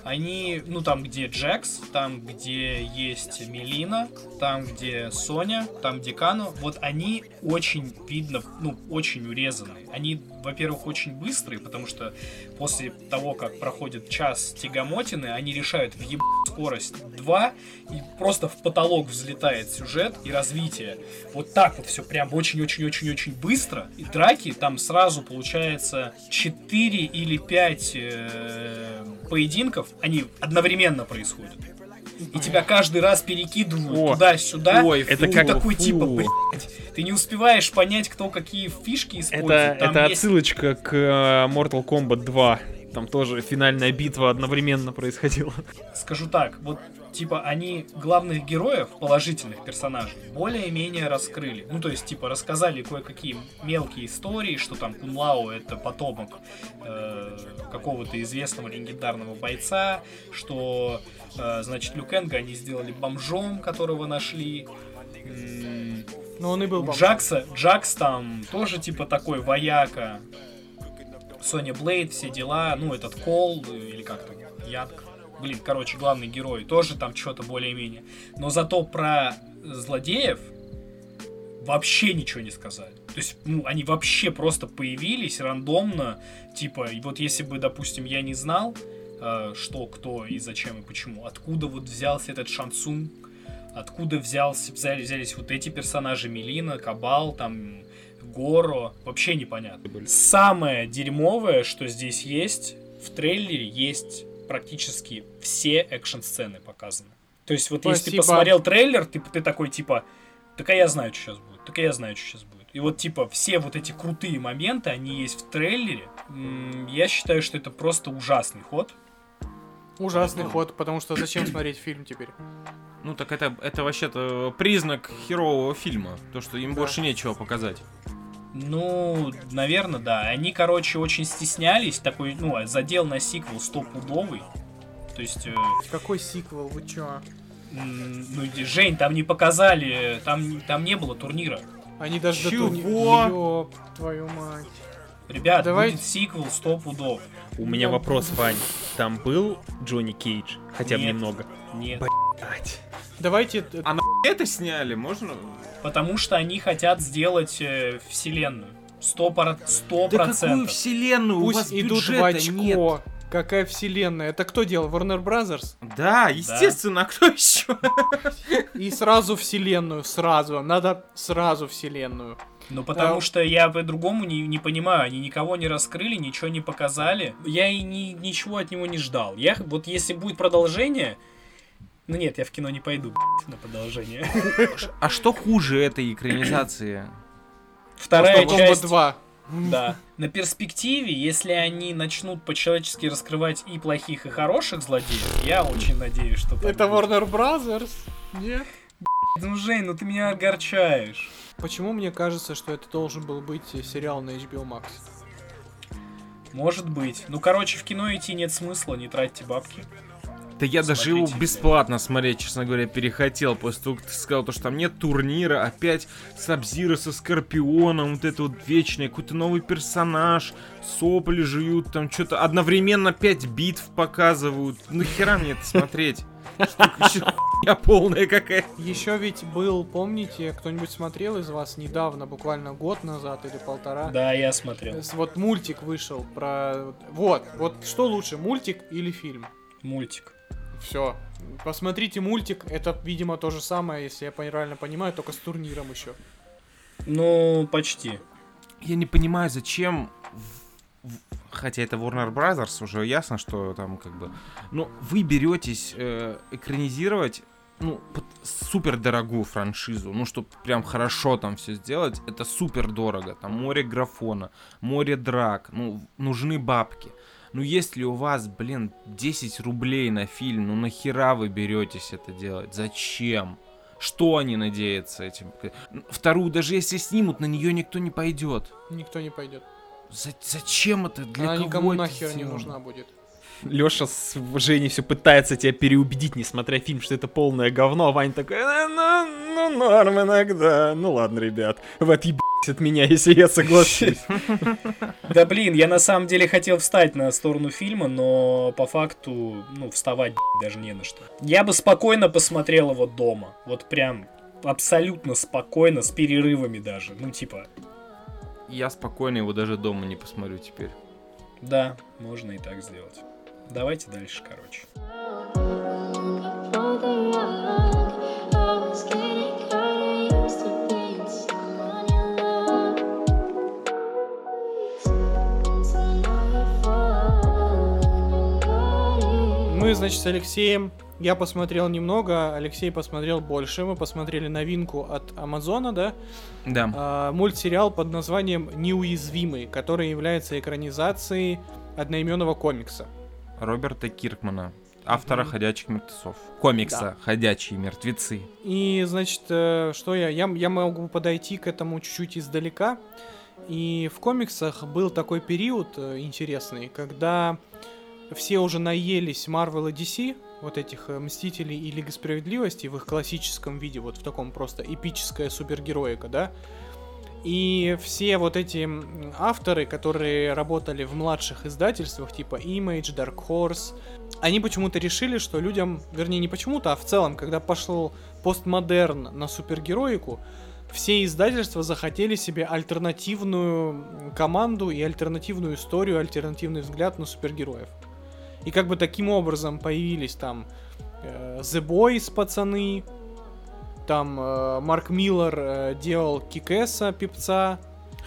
они, ну там, где Джекс, там, где есть Мелина, там, где Соня, там, где Кано, вот они очень видно, ну, очень урезаны. Они, во-первых, очень быстрые, потому что после того, как проходит час тягомотины, они решают въебать скорость 2, и просто в потолок взлетает сюжет и развитие. Вот так вот все прям очень-очень-очень-очень быстро. И драки там сразу получается 4 или 5 э, поединков, они одновременно происходят. И тебя каждый раз перекидывают туда-сюда. ой, и это как- такой фу. типа, блядь, ты не успеваешь понять, кто какие фишки использует. Это, Там это есть- отсылочка к э, Mortal Kombat 2. Там тоже финальная битва одновременно происходила. скажу так, вот типа они главных героев, положительных персонажей, более-менее раскрыли. Ну, то есть, типа, рассказали кое-какие мелкие истории, что там Кунлао это потомок э, какого-то известного легендарного бойца, что, э, значит, Люкенга они сделали бомжом, которого нашли. М, Но он и был бомж. Джакса, Джакс там тоже типа такой вояка. Соня Блейд, все дела, ну этот Кол, э, или как там, Янг. Блин, короче, главный герой, тоже там что-то более-менее. Но зато про злодеев вообще ничего не сказали. То есть, ну, они вообще просто появились рандомно, типа, и вот если бы, допустим, я не знал, э, что, кто и зачем и почему, откуда вот взялся этот Шансун, откуда взялся, взяли- взялись вот эти персонажи Мелина, Кабал, там, Горо, вообще непонятно. Самое дерьмовое, что здесь есть, в трейлере есть практически все экшн-сцены показаны. То есть вот если ты Спасибо. посмотрел трейлер, ты, ты такой типа, так а я знаю, что сейчас будет, так а я знаю, что сейчас будет. И вот типа все вот эти крутые моменты, они есть в трейлере. Я считаю, что это просто ужасный ход. Ужасный ход, потому что зачем смотреть фильм теперь? Ну так это, это вообще-то признак херового фильма. То, что им Да. больше нечего показать. Ну, наверное, да. Они, короче, очень стеснялись. Такой, ну, задел на сиквел стопудовый. То есть, э, Какой сиквел, вы чё? ну, Жень, там не показали, там, там не было турнира. Они даже до Чего? турни- Ёб твою мать. Ребят, Давай- будет сиквел сто пудов. У меня вопрос, Вань. Там был Джонни Кейдж? Хотя бы немного. Нет. Блять. Давайте... э, А на это сняли, можно? Потому что они хотят сделать э, вселенную. Сто сто Да какую процентов. вселенную? У Пусть вас идут в бюджета очко. нет. Какая вселенная? Это кто делал? Warner Brothers? Да, естественно, а кто еще? И сразу вселенную, сразу. Надо сразу вселенную. Ну, потому Да. что я по-другому не, не понимаю. Они никого не раскрыли, ничего не показали. Я и ни- ничего от него не ждал. Я, вот если будет продолжение... Ну нет, я в кино не пойду, на продолжение. А что хуже этой экранизации? Вторая часть... 2. Да. На перспективе, если они начнут по-человечески раскрывать и плохих, и хороших злодеев, я очень надеюсь, что Это будет. Warner Brothers? Нет? Ну, Жень, ну ты меня огорчаешь. Почему мне кажется, что это должен был быть сериал на HBO Max? Может быть. Ну, короче, в кино идти нет смысла, не тратьте бабки. Да я даже его бесплатно смотреть, честно говоря, перехотел. После того, как ты сказал, то, что там нет турнира, опять Сабзира со Скорпионом, вот это вот вечное, какой-то новый персонаж, сопли жуют, там что-то одновременно 5 битв показывают. Нахера мне это смотреть? Хуйня полная какая. Еще ведь был, помните, кто-нибудь смотрел из вас недавно, буквально год назад или полтора? Да, я смотрел. Вот мультик вышел про... Вот, вот что лучше, мультик или фильм? Мультик. Все. Посмотрите мультик, это, видимо, то же самое, если я правильно понимаю, только с турниром еще. Ну, почти. Я не понимаю, зачем... Хотя это Warner Brothers, уже ясно, что там как бы... Но вы беретесь э, экранизировать ну, под супер дорогую франшизу, ну, чтобы прям хорошо там все сделать, это супер дорого. Там море графона, море драк, ну, нужны бабки. Ну, если у вас, блин, 10 рублей на фильм, ну нахера вы беретесь это делать? Зачем? Что они надеются этим? Вторую, даже если снимут, на нее никто не пойдет. Никто не пойдет. За- зачем это? Для Она кого никому это нахер не сделано? нужна будет. Леша с Женей все пытается тебя переубедить, несмотря фильм, что это полное говно, а Ваня такой, «Ну, ну, ну, норм иногда. Ну ладно, ребят, вы отъебитесь от меня, если я соглашусь. Да блин, я на самом деле хотел встать на сторону фильма, но по факту, ну, вставать даже не на что. Я бы спокойно посмотрел его дома. Вот прям абсолютно спокойно, с перерывами даже. Ну, типа, Я спокойно его даже дома не посмотрю теперь. да, можно и так сделать. Давайте дальше, короче. Мы, значит, с Алексеем, я посмотрел немного, Алексей посмотрел больше. Мы посмотрели новинку от Амазона, да? Да. А, мультсериал под названием «Неуязвимый», который является экранизацией одноименного комикса. Роберта Киркмана, автора «Ходячих мертвецов». Комикса «Ходячие мертвецы». И, значит, э, что я, я... Я могу подойти к этому чуть-чуть издалека. И в комиксах был такой период э, интересный, когда все уже наелись Marvel и DC, вот этих э, Мстителей и Лиги Справедливости в их классическом виде, вот в таком просто эпическая супергероика, да? И все вот эти авторы, которые работали в младших издательствах, типа Image, Dark Horse, они почему-то решили, что людям, вернее не почему-то, а в целом, когда пошел постмодерн на супергероику, все издательства захотели себе альтернативную команду и альтернативную историю, альтернативный взгляд на супергероев. И как бы таким образом появились там э, The Boys, пацаны, там э, Марк Миллер э, делал Кикеса, пипца,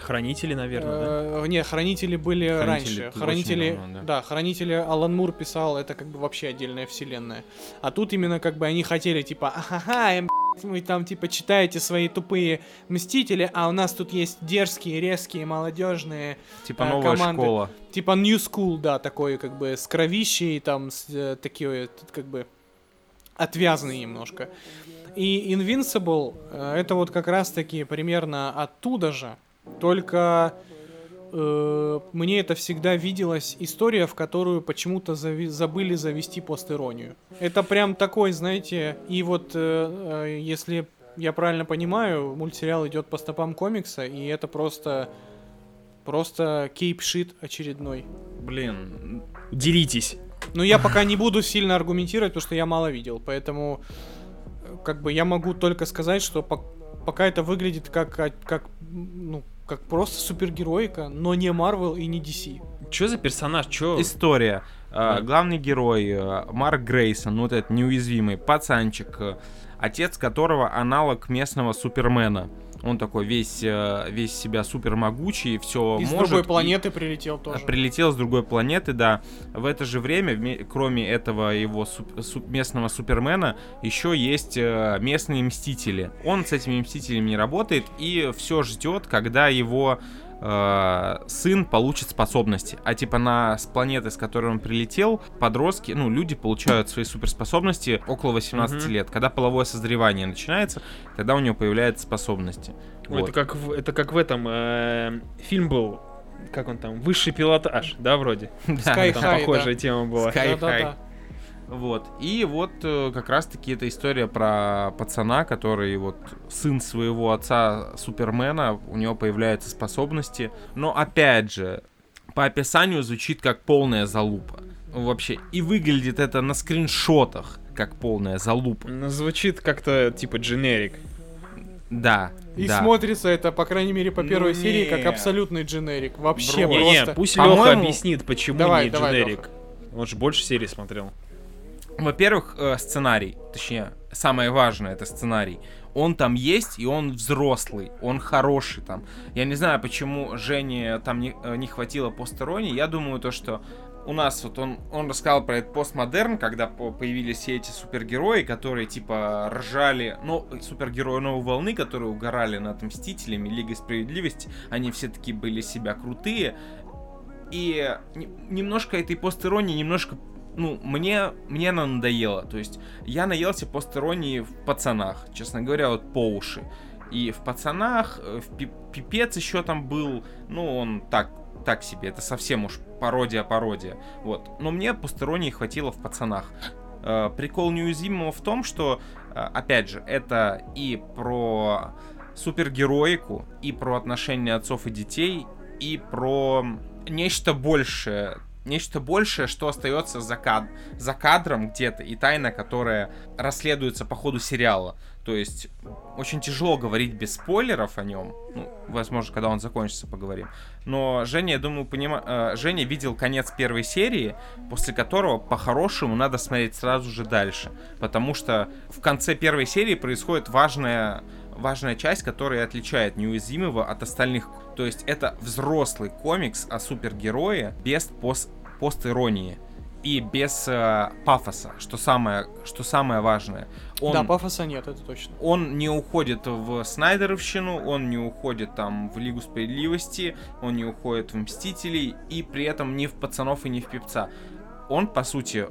Хранители, наверное, да? Э, Не, хранители были Хранители раньше. Хранители, давно, да. да. хранители Алан Мур писал, это как бы вообще отдельная вселенная. А тут именно как бы они хотели типа, ага, эм, вы там типа читаете свои тупые мстители, а у нас тут есть дерзкие, резкие, молодежные, Типа А, новая команды. школа. типа New School, да, такой как бы с кровищей, там с э, такие тут как бы отвязанный немножко. И Invincible э, это вот как раз таки примерно оттуда же, только э, мне это всегда виделась история, в которую почему-то зави- забыли завести постеронию. Это прям такой, знаете, и вот э, э, если я правильно понимаю, мультсериал идет по стопам комикса, и это просто просто кейп-шит очередной. Блин, Делитесь. Но я пока не буду сильно аргументировать, потому что я мало видел, поэтому э, как бы я могу только сказать, что пок- пока это выглядит как, а- как, ну, как просто супергероика, но не Marvel и не DC. Чё за персонаж? Чё? История. А, Да. Главный герой э, Марк Грейсон, вот этот неуязвимый пацанчик, э, отец которого аналог местного Супермена. Он такой весь, э, весь себя супер могучий, все Из может. другой и- планеты прилетел тоже. Прилетел с другой планеты, да. В это же время, кроме этого его суп- суп- местного Супермена, еще есть э, местные Мстители. Он с этими Мстителями не работает и все ждет, когда его э, сын получит способности. А типа на с планеты, с которой он прилетел, подростки, ну, люди получают свои суперспособности около 18 Мгм. лет. Когда половое созревание начинается, тогда у него появляются способности. Ой, Вот. Это как в, это как в этом э, фильм был, как он там, высший пилотаж, да, вроде. Да, Sky Там High, похожая тема была. Sky Да-да-да. Вот. И вот э, как раз-таки эта история про пацана, который вот сын своего отца Супермена, у него появляются способности. Но опять же, по описанию звучит как полная залупа. Вообще. И выглядит это на скриншотах как полная залупа. Ну, Звучит как-то типа дженерик. Да. И да. смотрится это, по крайней мере, по первой Ну серии, как абсолютный дженерик. Вообще Бро. Не, не, просто. пусть По-моему- Леха объяснит, почему Давай, не давай, дженерик. Он же больше серий смотрел. Во-первых, э, сценарий, точнее, самое важное это сценарий. Он там есть, и он взрослый, он хороший там. Я не знаю, почему Жене там не, э, не хватило посторонней. Я думаю, то, что у нас вот он, он рассказал про этот постмодерн, когда по- появились все эти супергерои, которые типа ржали, ну, супергерои новой волны, которые угорали над Мстителями, Лигой Справедливости, они все таки были себя крутые. И не- немножко этой постеронии, немножко ну, мне, мне она надоела. То есть я наелся постеронии в пацанах, честно говоря, вот по уши. И в пацанах, э, в Пи- пипец еще там был, ну, он так, так себе, это совсем уж пародия-пародия. Вот. Но мне постеронии хватило в пацанах. Э, Прикол неуязвимого в том, что, э, опять же, это и про супергероику, и про отношения отцов и детей, и про нечто большее. Нечто большее, что остается за, кад- за кадром где-то, и тайна, которая расследуется по ходу сериала. То есть очень тяжело говорить без спойлеров о нем. Ну, возможно, когда он закончится, поговорим. Но Женя, я думаю, понима... э, Женя видел конец первой серии, после которого по-хорошему надо смотреть сразу же дальше. Потому что в конце первой серии происходит важная, важная часть, которая отличает неуязвимого от остальных. То есть это взрослый комикс о супергерое без пос... постиронии. и без э, пафоса, что самое, что самое важное. Он, Да, пафоса нет, это точно. он не уходит в Снайдеровщину, он не уходит там в Лигу Справедливости, он не уходит в Мстителей, и при этом ни в пацанов и ни в певца. Он, по сути,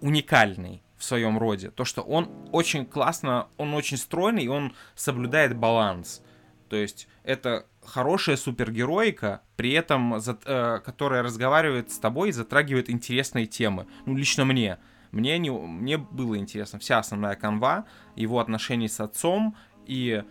уникальный в своем роде. То, что он очень классно, он очень стройный, и он соблюдает баланс. То есть это хорошая супергероика, при этом, за- э, которая разговаривает с тобой и затрагивает интересные темы. Ну, лично мне. Мне, не, мне было интересно вся основная канва, его отношения с отцом, и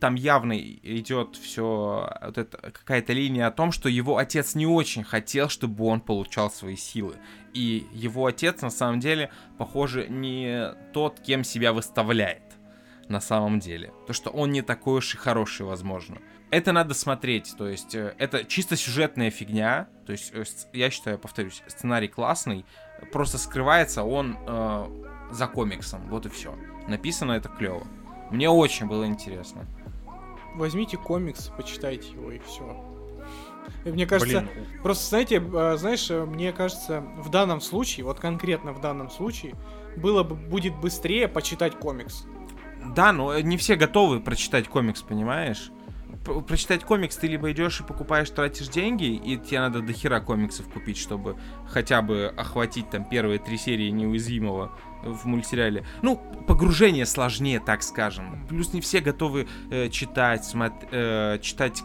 там явно идет все вот это, какая-то линия о том, что его отец не очень хотел, чтобы он получал свои силы. И его отец, на самом деле, похоже, не тот, кем себя выставляет на самом деле. То, что он не такой уж и хороший, возможно. Это надо смотреть, то есть э, это чисто сюжетная фигня, то есть э, я считаю, повторюсь, сценарий классный, просто скрывается он э, за комиксом, вот и все. Написано это клево. Мне очень было интересно. Возьмите комикс, почитайте его и все. Мне кажется, Блин, просто знаете, э, знаешь, э, мне кажется, в данном случае, вот конкретно в данном случае, было бы будет быстрее почитать комикс. Да, но не все готовы прочитать комикс, понимаешь? Прочитать комикс ты либо идешь и покупаешь, тратишь деньги, и тебе надо до хера комиксов купить, чтобы хотя бы охватить там первые три серии неуязвимого в мультсериале. Ну, погружение сложнее, так скажем. Плюс не все готовы э, читать, смот- э, читать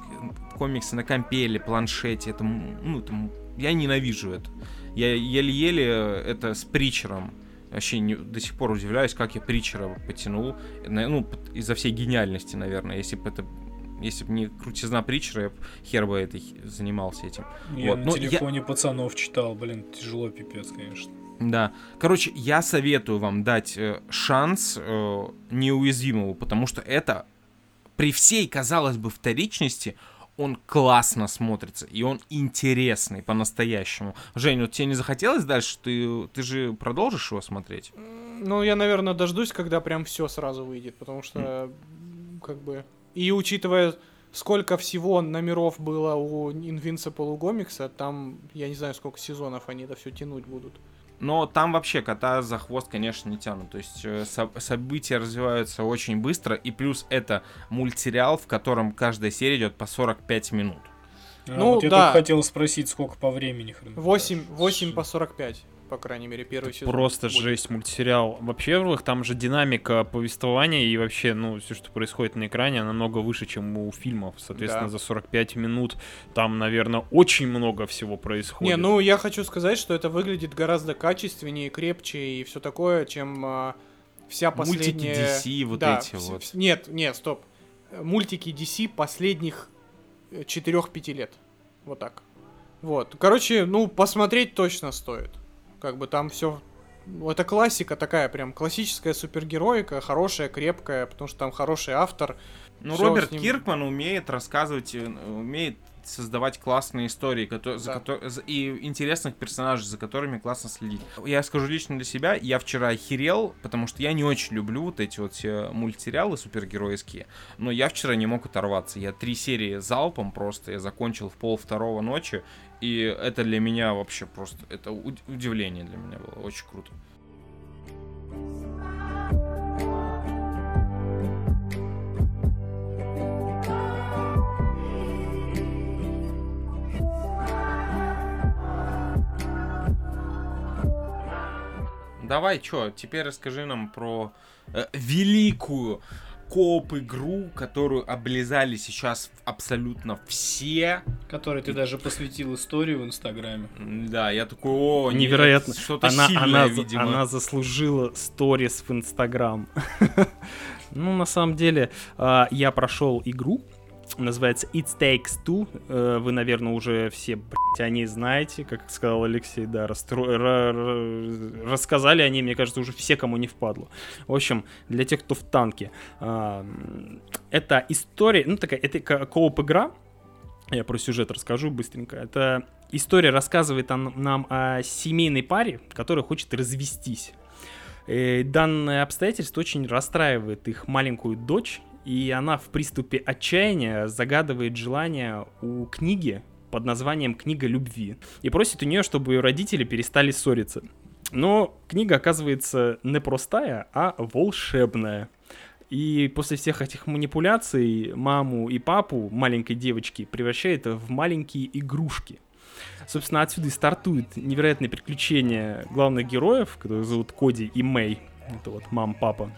комиксы на компе или планшете. Это, ну, это я ненавижу это. Я еле-еле э, это с притчером. Вообще не- до сих пор удивляюсь, как я притчера потянул. Ну, из-за всей гениальности, наверное. Если бы это если бы не крутизна притчера, я б хер бы этой занимался этим. Я Вот, на ну, я- телефоне пацанов читал, блин, тяжело пипец, конечно. Да. Короче, я советую вам дать э, шанс э, неуязвимому, потому что это при всей, казалось бы, вторичности он классно смотрится, и он интересный по-настоящему. Жень, вот тебе не захотелось дальше? Ты, ты же продолжишь его смотреть? Ну, я, наверное, дождусь, когда прям все сразу выйдет, потому что, м, как бы... И учитывая, сколько всего номеров было у Invincible у Гомикса, там, я не знаю, сколько сезонов они это все тянуть будут. Но там вообще кота за хвост, конечно, не тянут. То есть э, со- события развиваются очень быстро, и плюс это мультсериал, в котором каждая серия идет по 45 минут. А, Ну, вот я да. только хотел спросить, сколько по времени хронометраж. 8, 8 по 45, по крайней мере, первый сезон. Просто будет. жесть мультсериал. Вообще, во-первых, там же динамика повествования и вообще, ну, все, что происходит на экране, намного выше, чем у фильмов. Соответственно, Да. за 45 минут там, наверное, очень много всего происходит. Не, ну я хочу сказать, что это выглядит гораздо качественнее, крепче и все такое, чем а, вся Мультики последняя... DC, вот Да, эти вс- вот. Нет, нет, стоп. Э, Мультики DC последних 4-5 лет. Вот так. Вот. Короче, ну, посмотреть точно стоит. Как бы там все... Это классика такая, прям классическая супергероика, хорошая, крепкая, потому что там хороший автор. Ну, Всё Роберт ним- Киркман умеет рассказывать, э, умеет создавать классные истории кото- за Да. за- и интересных персонажей, за которыми классно следить. Я скажу лично для себя, я вчера охерел, потому что я не очень люблю вот эти вот все мультсериалы супергеройские, но я вчера не мог оторваться. Я три серии залпом просто, я закончил в пол второго ночи, и это для меня вообще просто, это уд- удивление для меня было, очень круто. Давай, чё, теперь расскажи нам про э, великую коп-игру, которую облизали сейчас абсолютно все. Который ты даже посвятил историю в Инстаграме. Да, я такой, о, нет, Невероятно. Что-то она, сильное, она, видимо. она заслужила сторис в Инстаграм. Ну, на самом деле, а, я прошел игру, называется It Takes Two. Э, Вы, наверное, уже все, блядь, о ней знаете, как сказал Алексей, да, расстро- ра- ра- рассказали о ней, мне кажется, уже все, кому не впадло. В общем, для тех, кто в танке, а, это история, ну, такая, это ко- кооп игра, я про сюжет расскажу быстренько. Это история рассказывает нам о семейной паре, которая хочет развестись. Э, Данное обстоятельство очень расстраивает их маленькую дочь, и она в приступе отчаяния загадывает желание у книги под названием «Книга любви» и просит у нее, чтобы ее родители перестали ссориться. Но книга оказывается не простая, а волшебная. И после всех этих манипуляций маму и папу маленькой девочки превращает в маленькие игрушки. Собственно, отсюда и стартует невероятное приключение главных героев, которых зовут Коди и Мэй. Это вот мам, папа.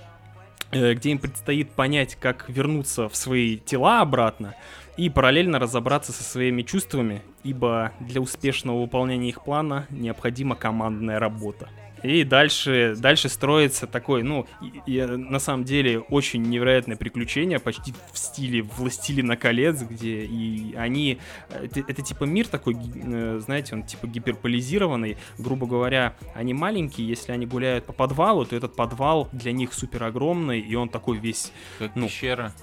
Э, Где им предстоит понять, как вернуться в свои тела обратно и параллельно разобраться со своими чувствами, ибо для успешного выполнения их плана необходима командная работа. И дальше, дальше строится такой, ну, и- и, на самом деле очень невероятное приключение, почти в стиле «Властелина колец», где и они... Это, это типа мир такой, э, знаете, он типа гиперполизированный. Грубо говоря, они маленькие, если они гуляют по подвалу, то этот подвал для них супер огромный, и он такой весь Как Ну. пещера.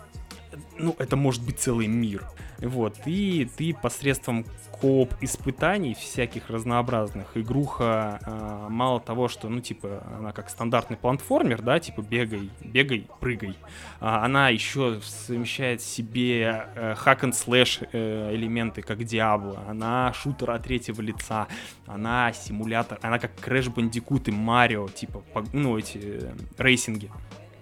Ну, это может быть целый мир. Вот, и ты посредством кооп испытаний всяких разнообразных, игруха, а, мало того, что, ну, типа, она как стандартный платформер, да, типа, бегай, бегай, прыгай, а, она еще совмещает в себе э, hack and slash э, элементы, как Diablo, она шутер от третьего лица, она симулятор, она как Crash Bandicoot и Марио, типа, ну, эти э, рейсинги.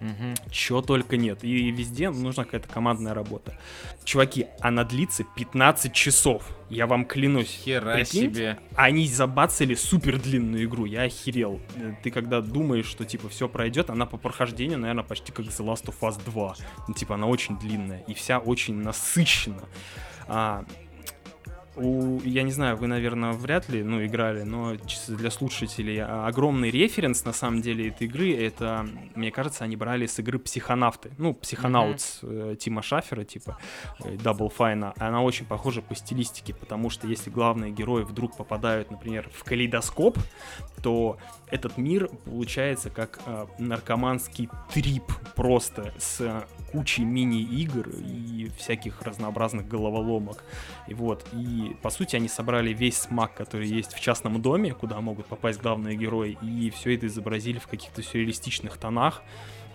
Мгм. Чего только нет. И везде нужна какая-то командная работа. Чуваки, она длится 15 часов. Я вам клянусь. Хера Прикиньте, себе. Они забацали супер длинную игру. Я охерел. Э, Ты когда думаешь, что типа все пройдет, она по прохождению, наверное, почти как The Last of Us 2. Ну, типа она очень длинная и вся очень насыщена. А, у, я не знаю, вы, наверное, вряд ли, ну, играли, но чисто для слушателей а, огромный референс, на самом деле, этой игры, это, мне кажется, они брали с игры Психонавты, ну, Психонаутс э, Тима Шафера, типа, э, Double Fine, она очень похожа по стилистике, потому что если главные герои вдруг попадают, например, в калейдоскоп, то этот мир получается как э, наркоманский трип просто с э, кучей мини-игр и всяких разнообразных головоломок. И вот, и по сути они собрали весь смак, который есть в частном доме, куда могут попасть главные герои, и все это изобразили в каких-то сюрреалистичных тонах.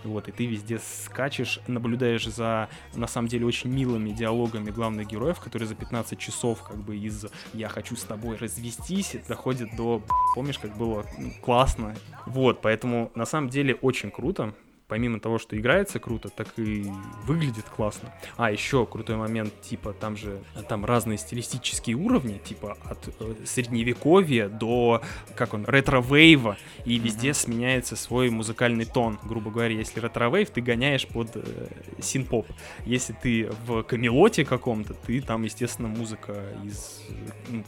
Вот, и ты везде скачешь, наблюдаешь за, на самом деле, очень милыми диалогами главных героев, которые за 15 часов, как бы, из «я хочу с тобой развестись» доходят до «помнишь, как было классно». Вот, поэтому, на самом деле, очень круто. Помимо того, что играется круто, так и выглядит классно. А, еще крутой момент, типа, там же, там разные стилистические уровни, типа, от э, средневековья до, как он, ретро-вейва, и везде сменяется свой музыкальный тон. Грубо говоря, если ретро-вейв, ты гоняешь под э, синт-поп. Если ты в Камелоте каком-то, ты там, естественно, музыка из э, ну,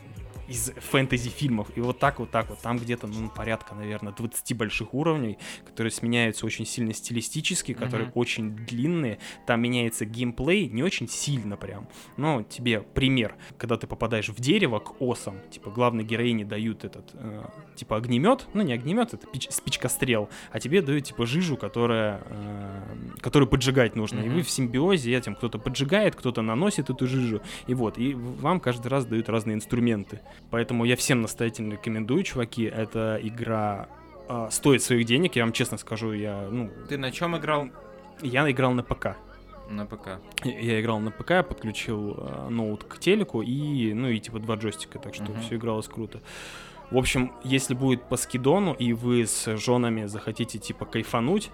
из фэнтези-фильмов. И вот так, вот так вот. Там где-то, ну, порядка, наверное, 20 больших уровней, которые сменяются очень сильно стилистически, которые Мгм. очень длинные. Там меняется геймплей не очень сильно прям. Но тебе пример. Когда ты попадаешь в дерево к осам, типа, главной героине дают этот, э, типа, огнемет. Ну, не огнемет, это пич- спичкострел. А тебе дают, типа, жижу, которая, э, которую поджигать нужно. И Мгм. вы в симбиозе этим кто-то поджигает, кто-то наносит эту жижу. И вот, и вам каждый раз дают разные инструменты. Поэтому я всем настоятельно рекомендую, чуваки. Эта игра а, стоит своих денег, я вам честно скажу, я, ну, Ты на чем играл? я играл на ПК. На ПК. Я- играл на ПК, подключил а, ноут к телеку и, ну, и типа два джойстика, так что Мгм. все игралось круто. В общем, если будет по скидону, и вы с женами захотите, типа, кайфануть,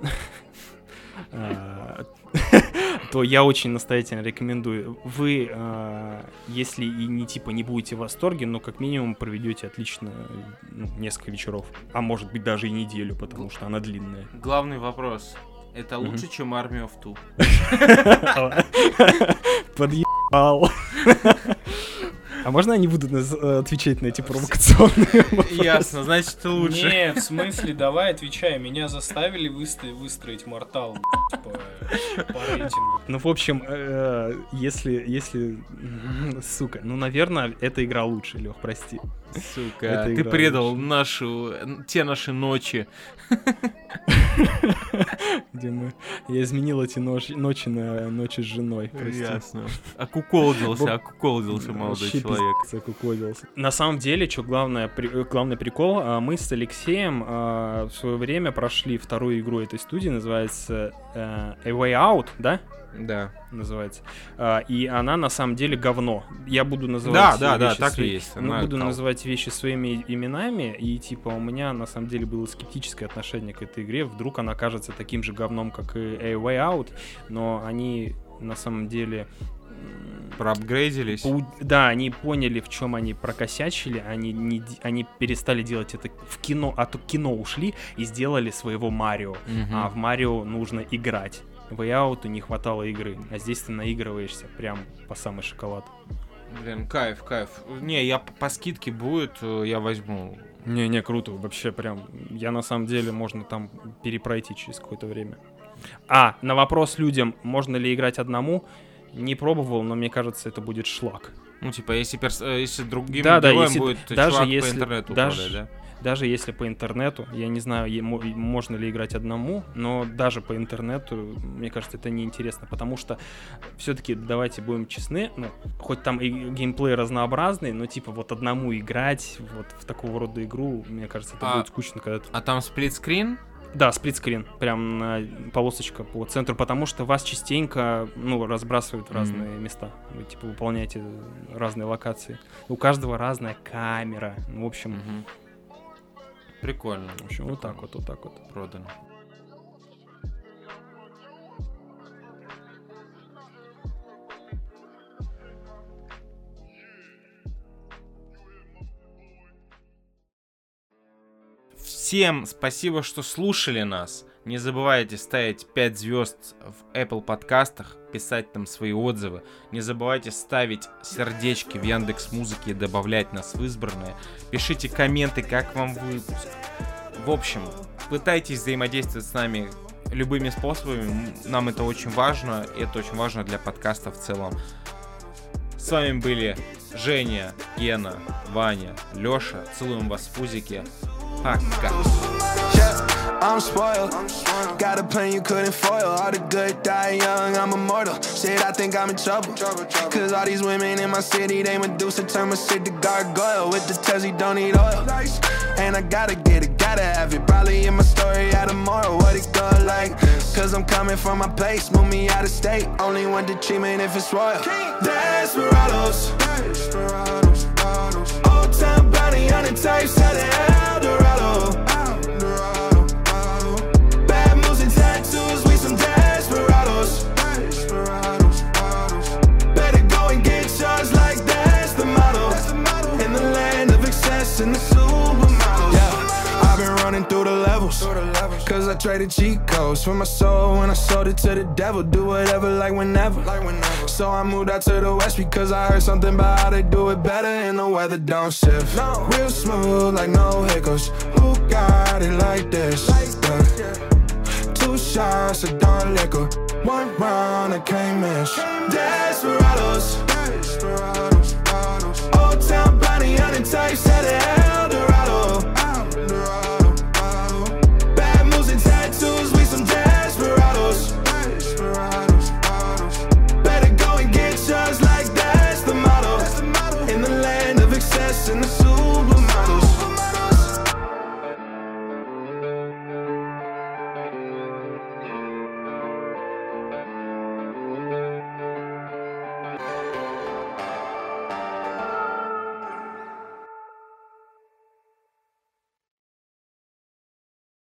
а, то я очень настоятельно рекомендую. Вы, а, если и не типа не будете в восторге, но как минимум проведете отлично ну, несколько вечеров, а может быть даже и неделю, потому что она длинная. Главный вопрос. Это лучше, чем Army of Two. Подъебал. А можно я не буду наз- э, отвечать на эти провокационные вопросы? Ясно, значит, это лучше. Не, в смысле, давай отвечай. Меня заставили выстроить, выстроить Мортал, типа, по рейтингу. Ну, в общем, э, если, если, сука, ну, наверное, эта игра лучше, Лех, прости. Сука, Это ты предал нашу, те наши ночи. Где мы, я изменил эти ночи, ночи на ночи с женой. Ясно. Окуколдился, окуколдился молодой человек. человек. Закукодился. На самом деле, что главное, э, главный прикол, а, мы с Алексеем а, в свое время прошли вторую игру этой студии, называется э, A Way Out, да? Да. Называется. А, И она на самом деле говно. Я буду называть Да, да, да, вещи так свои- есть. Ну, Она буду кал. называть вещи своими именами, и типа у меня на самом деле было скептическое отношение к этой игре. Вдруг она кажется таким же говном, как и A Way Out, но они на самом деле Проапгрейдились. Да, они поняли, в чем они прокосячили, они, не, они перестали делать это в кино, а то кино ушли и сделали своего Марио. Мгм. А в Марио нужно играть. В Way Out не хватало игры, а здесь ты наигрываешься прям по самый шоколад. Блин, кайф, кайф. Не, я по, скидке будет, э, я возьму. Не-не, круто, вообще прям. Я на самом деле можно там перепройти через какое-то время. А, на вопрос людям, можно ли играть одному, не пробовал, но мне кажется, это будет шлак. Ну, типа, если, перс- э, если другим Да, да, если- будет даже чувак если- по интернету даже- управлять, да? Даже если по интернету, я не знаю, можно ли играть одному, но даже по интернету, мне кажется, это неинтересно, потому что все-таки, давайте будем честны, ну, хоть там и геймплей разнообразный, но типа вот одному играть вот в такого рода игру, мне кажется, это А- будет скучно, когда ты... А там сплитскрин? Да, сплитскрин, прям на полосочка по центру, потому что вас частенько, ну, разбрасывают в разные места. Вы, типа, выполняете разные локации. У каждого разная камера. Ну, в общем, Мгм. Прикольно. в общем, вот так вот, вот так вот. Продано. Всем спасибо, что слушали нас. Не забывайте ставить 5 звезд в Apple подкастах, писать там свои отзывы. Не забывайте ставить сердечки в Яндекс Музыке и добавлять нас в избранные. Пишите комменты, как вам выпуск. В общем, пытайтесь взаимодействовать с нами любыми способами. Нам это очень важно, и это очень важно для подкаста в целом. С вами были Женя, Гена, Ваня, Лёша. Целуем вас в пузике. Пока. I'm spoiled. Got a plan you couldn't foil. All the good die young, I'm immortal. Shit, I think I'm in trouble. Cause all these women in my city, they Medusa, turn my shit to gargoyle. With the Tessie, don't need oil. And I gotta get it, gotta have it. Probably in my story out tomorrow, what it go like. Cause I'm coming from my place, move me out of state. Only want the treatment if it's royal. Desperados. Old time bounty on the tape, selling Cause I traded cheat codes for my soul and I sold it to the devil. Do whatever, like whenever. Like whenever. So I moved out to the west because I heard something about how they do it better and the weather don't shift. No. Real smooth, like no hiccups. Who got it like this? Like this yeah. Two shots of dark liquor. One round, I can't miss. Desperados. Desperados. Old Town Bonnie, on the type, set.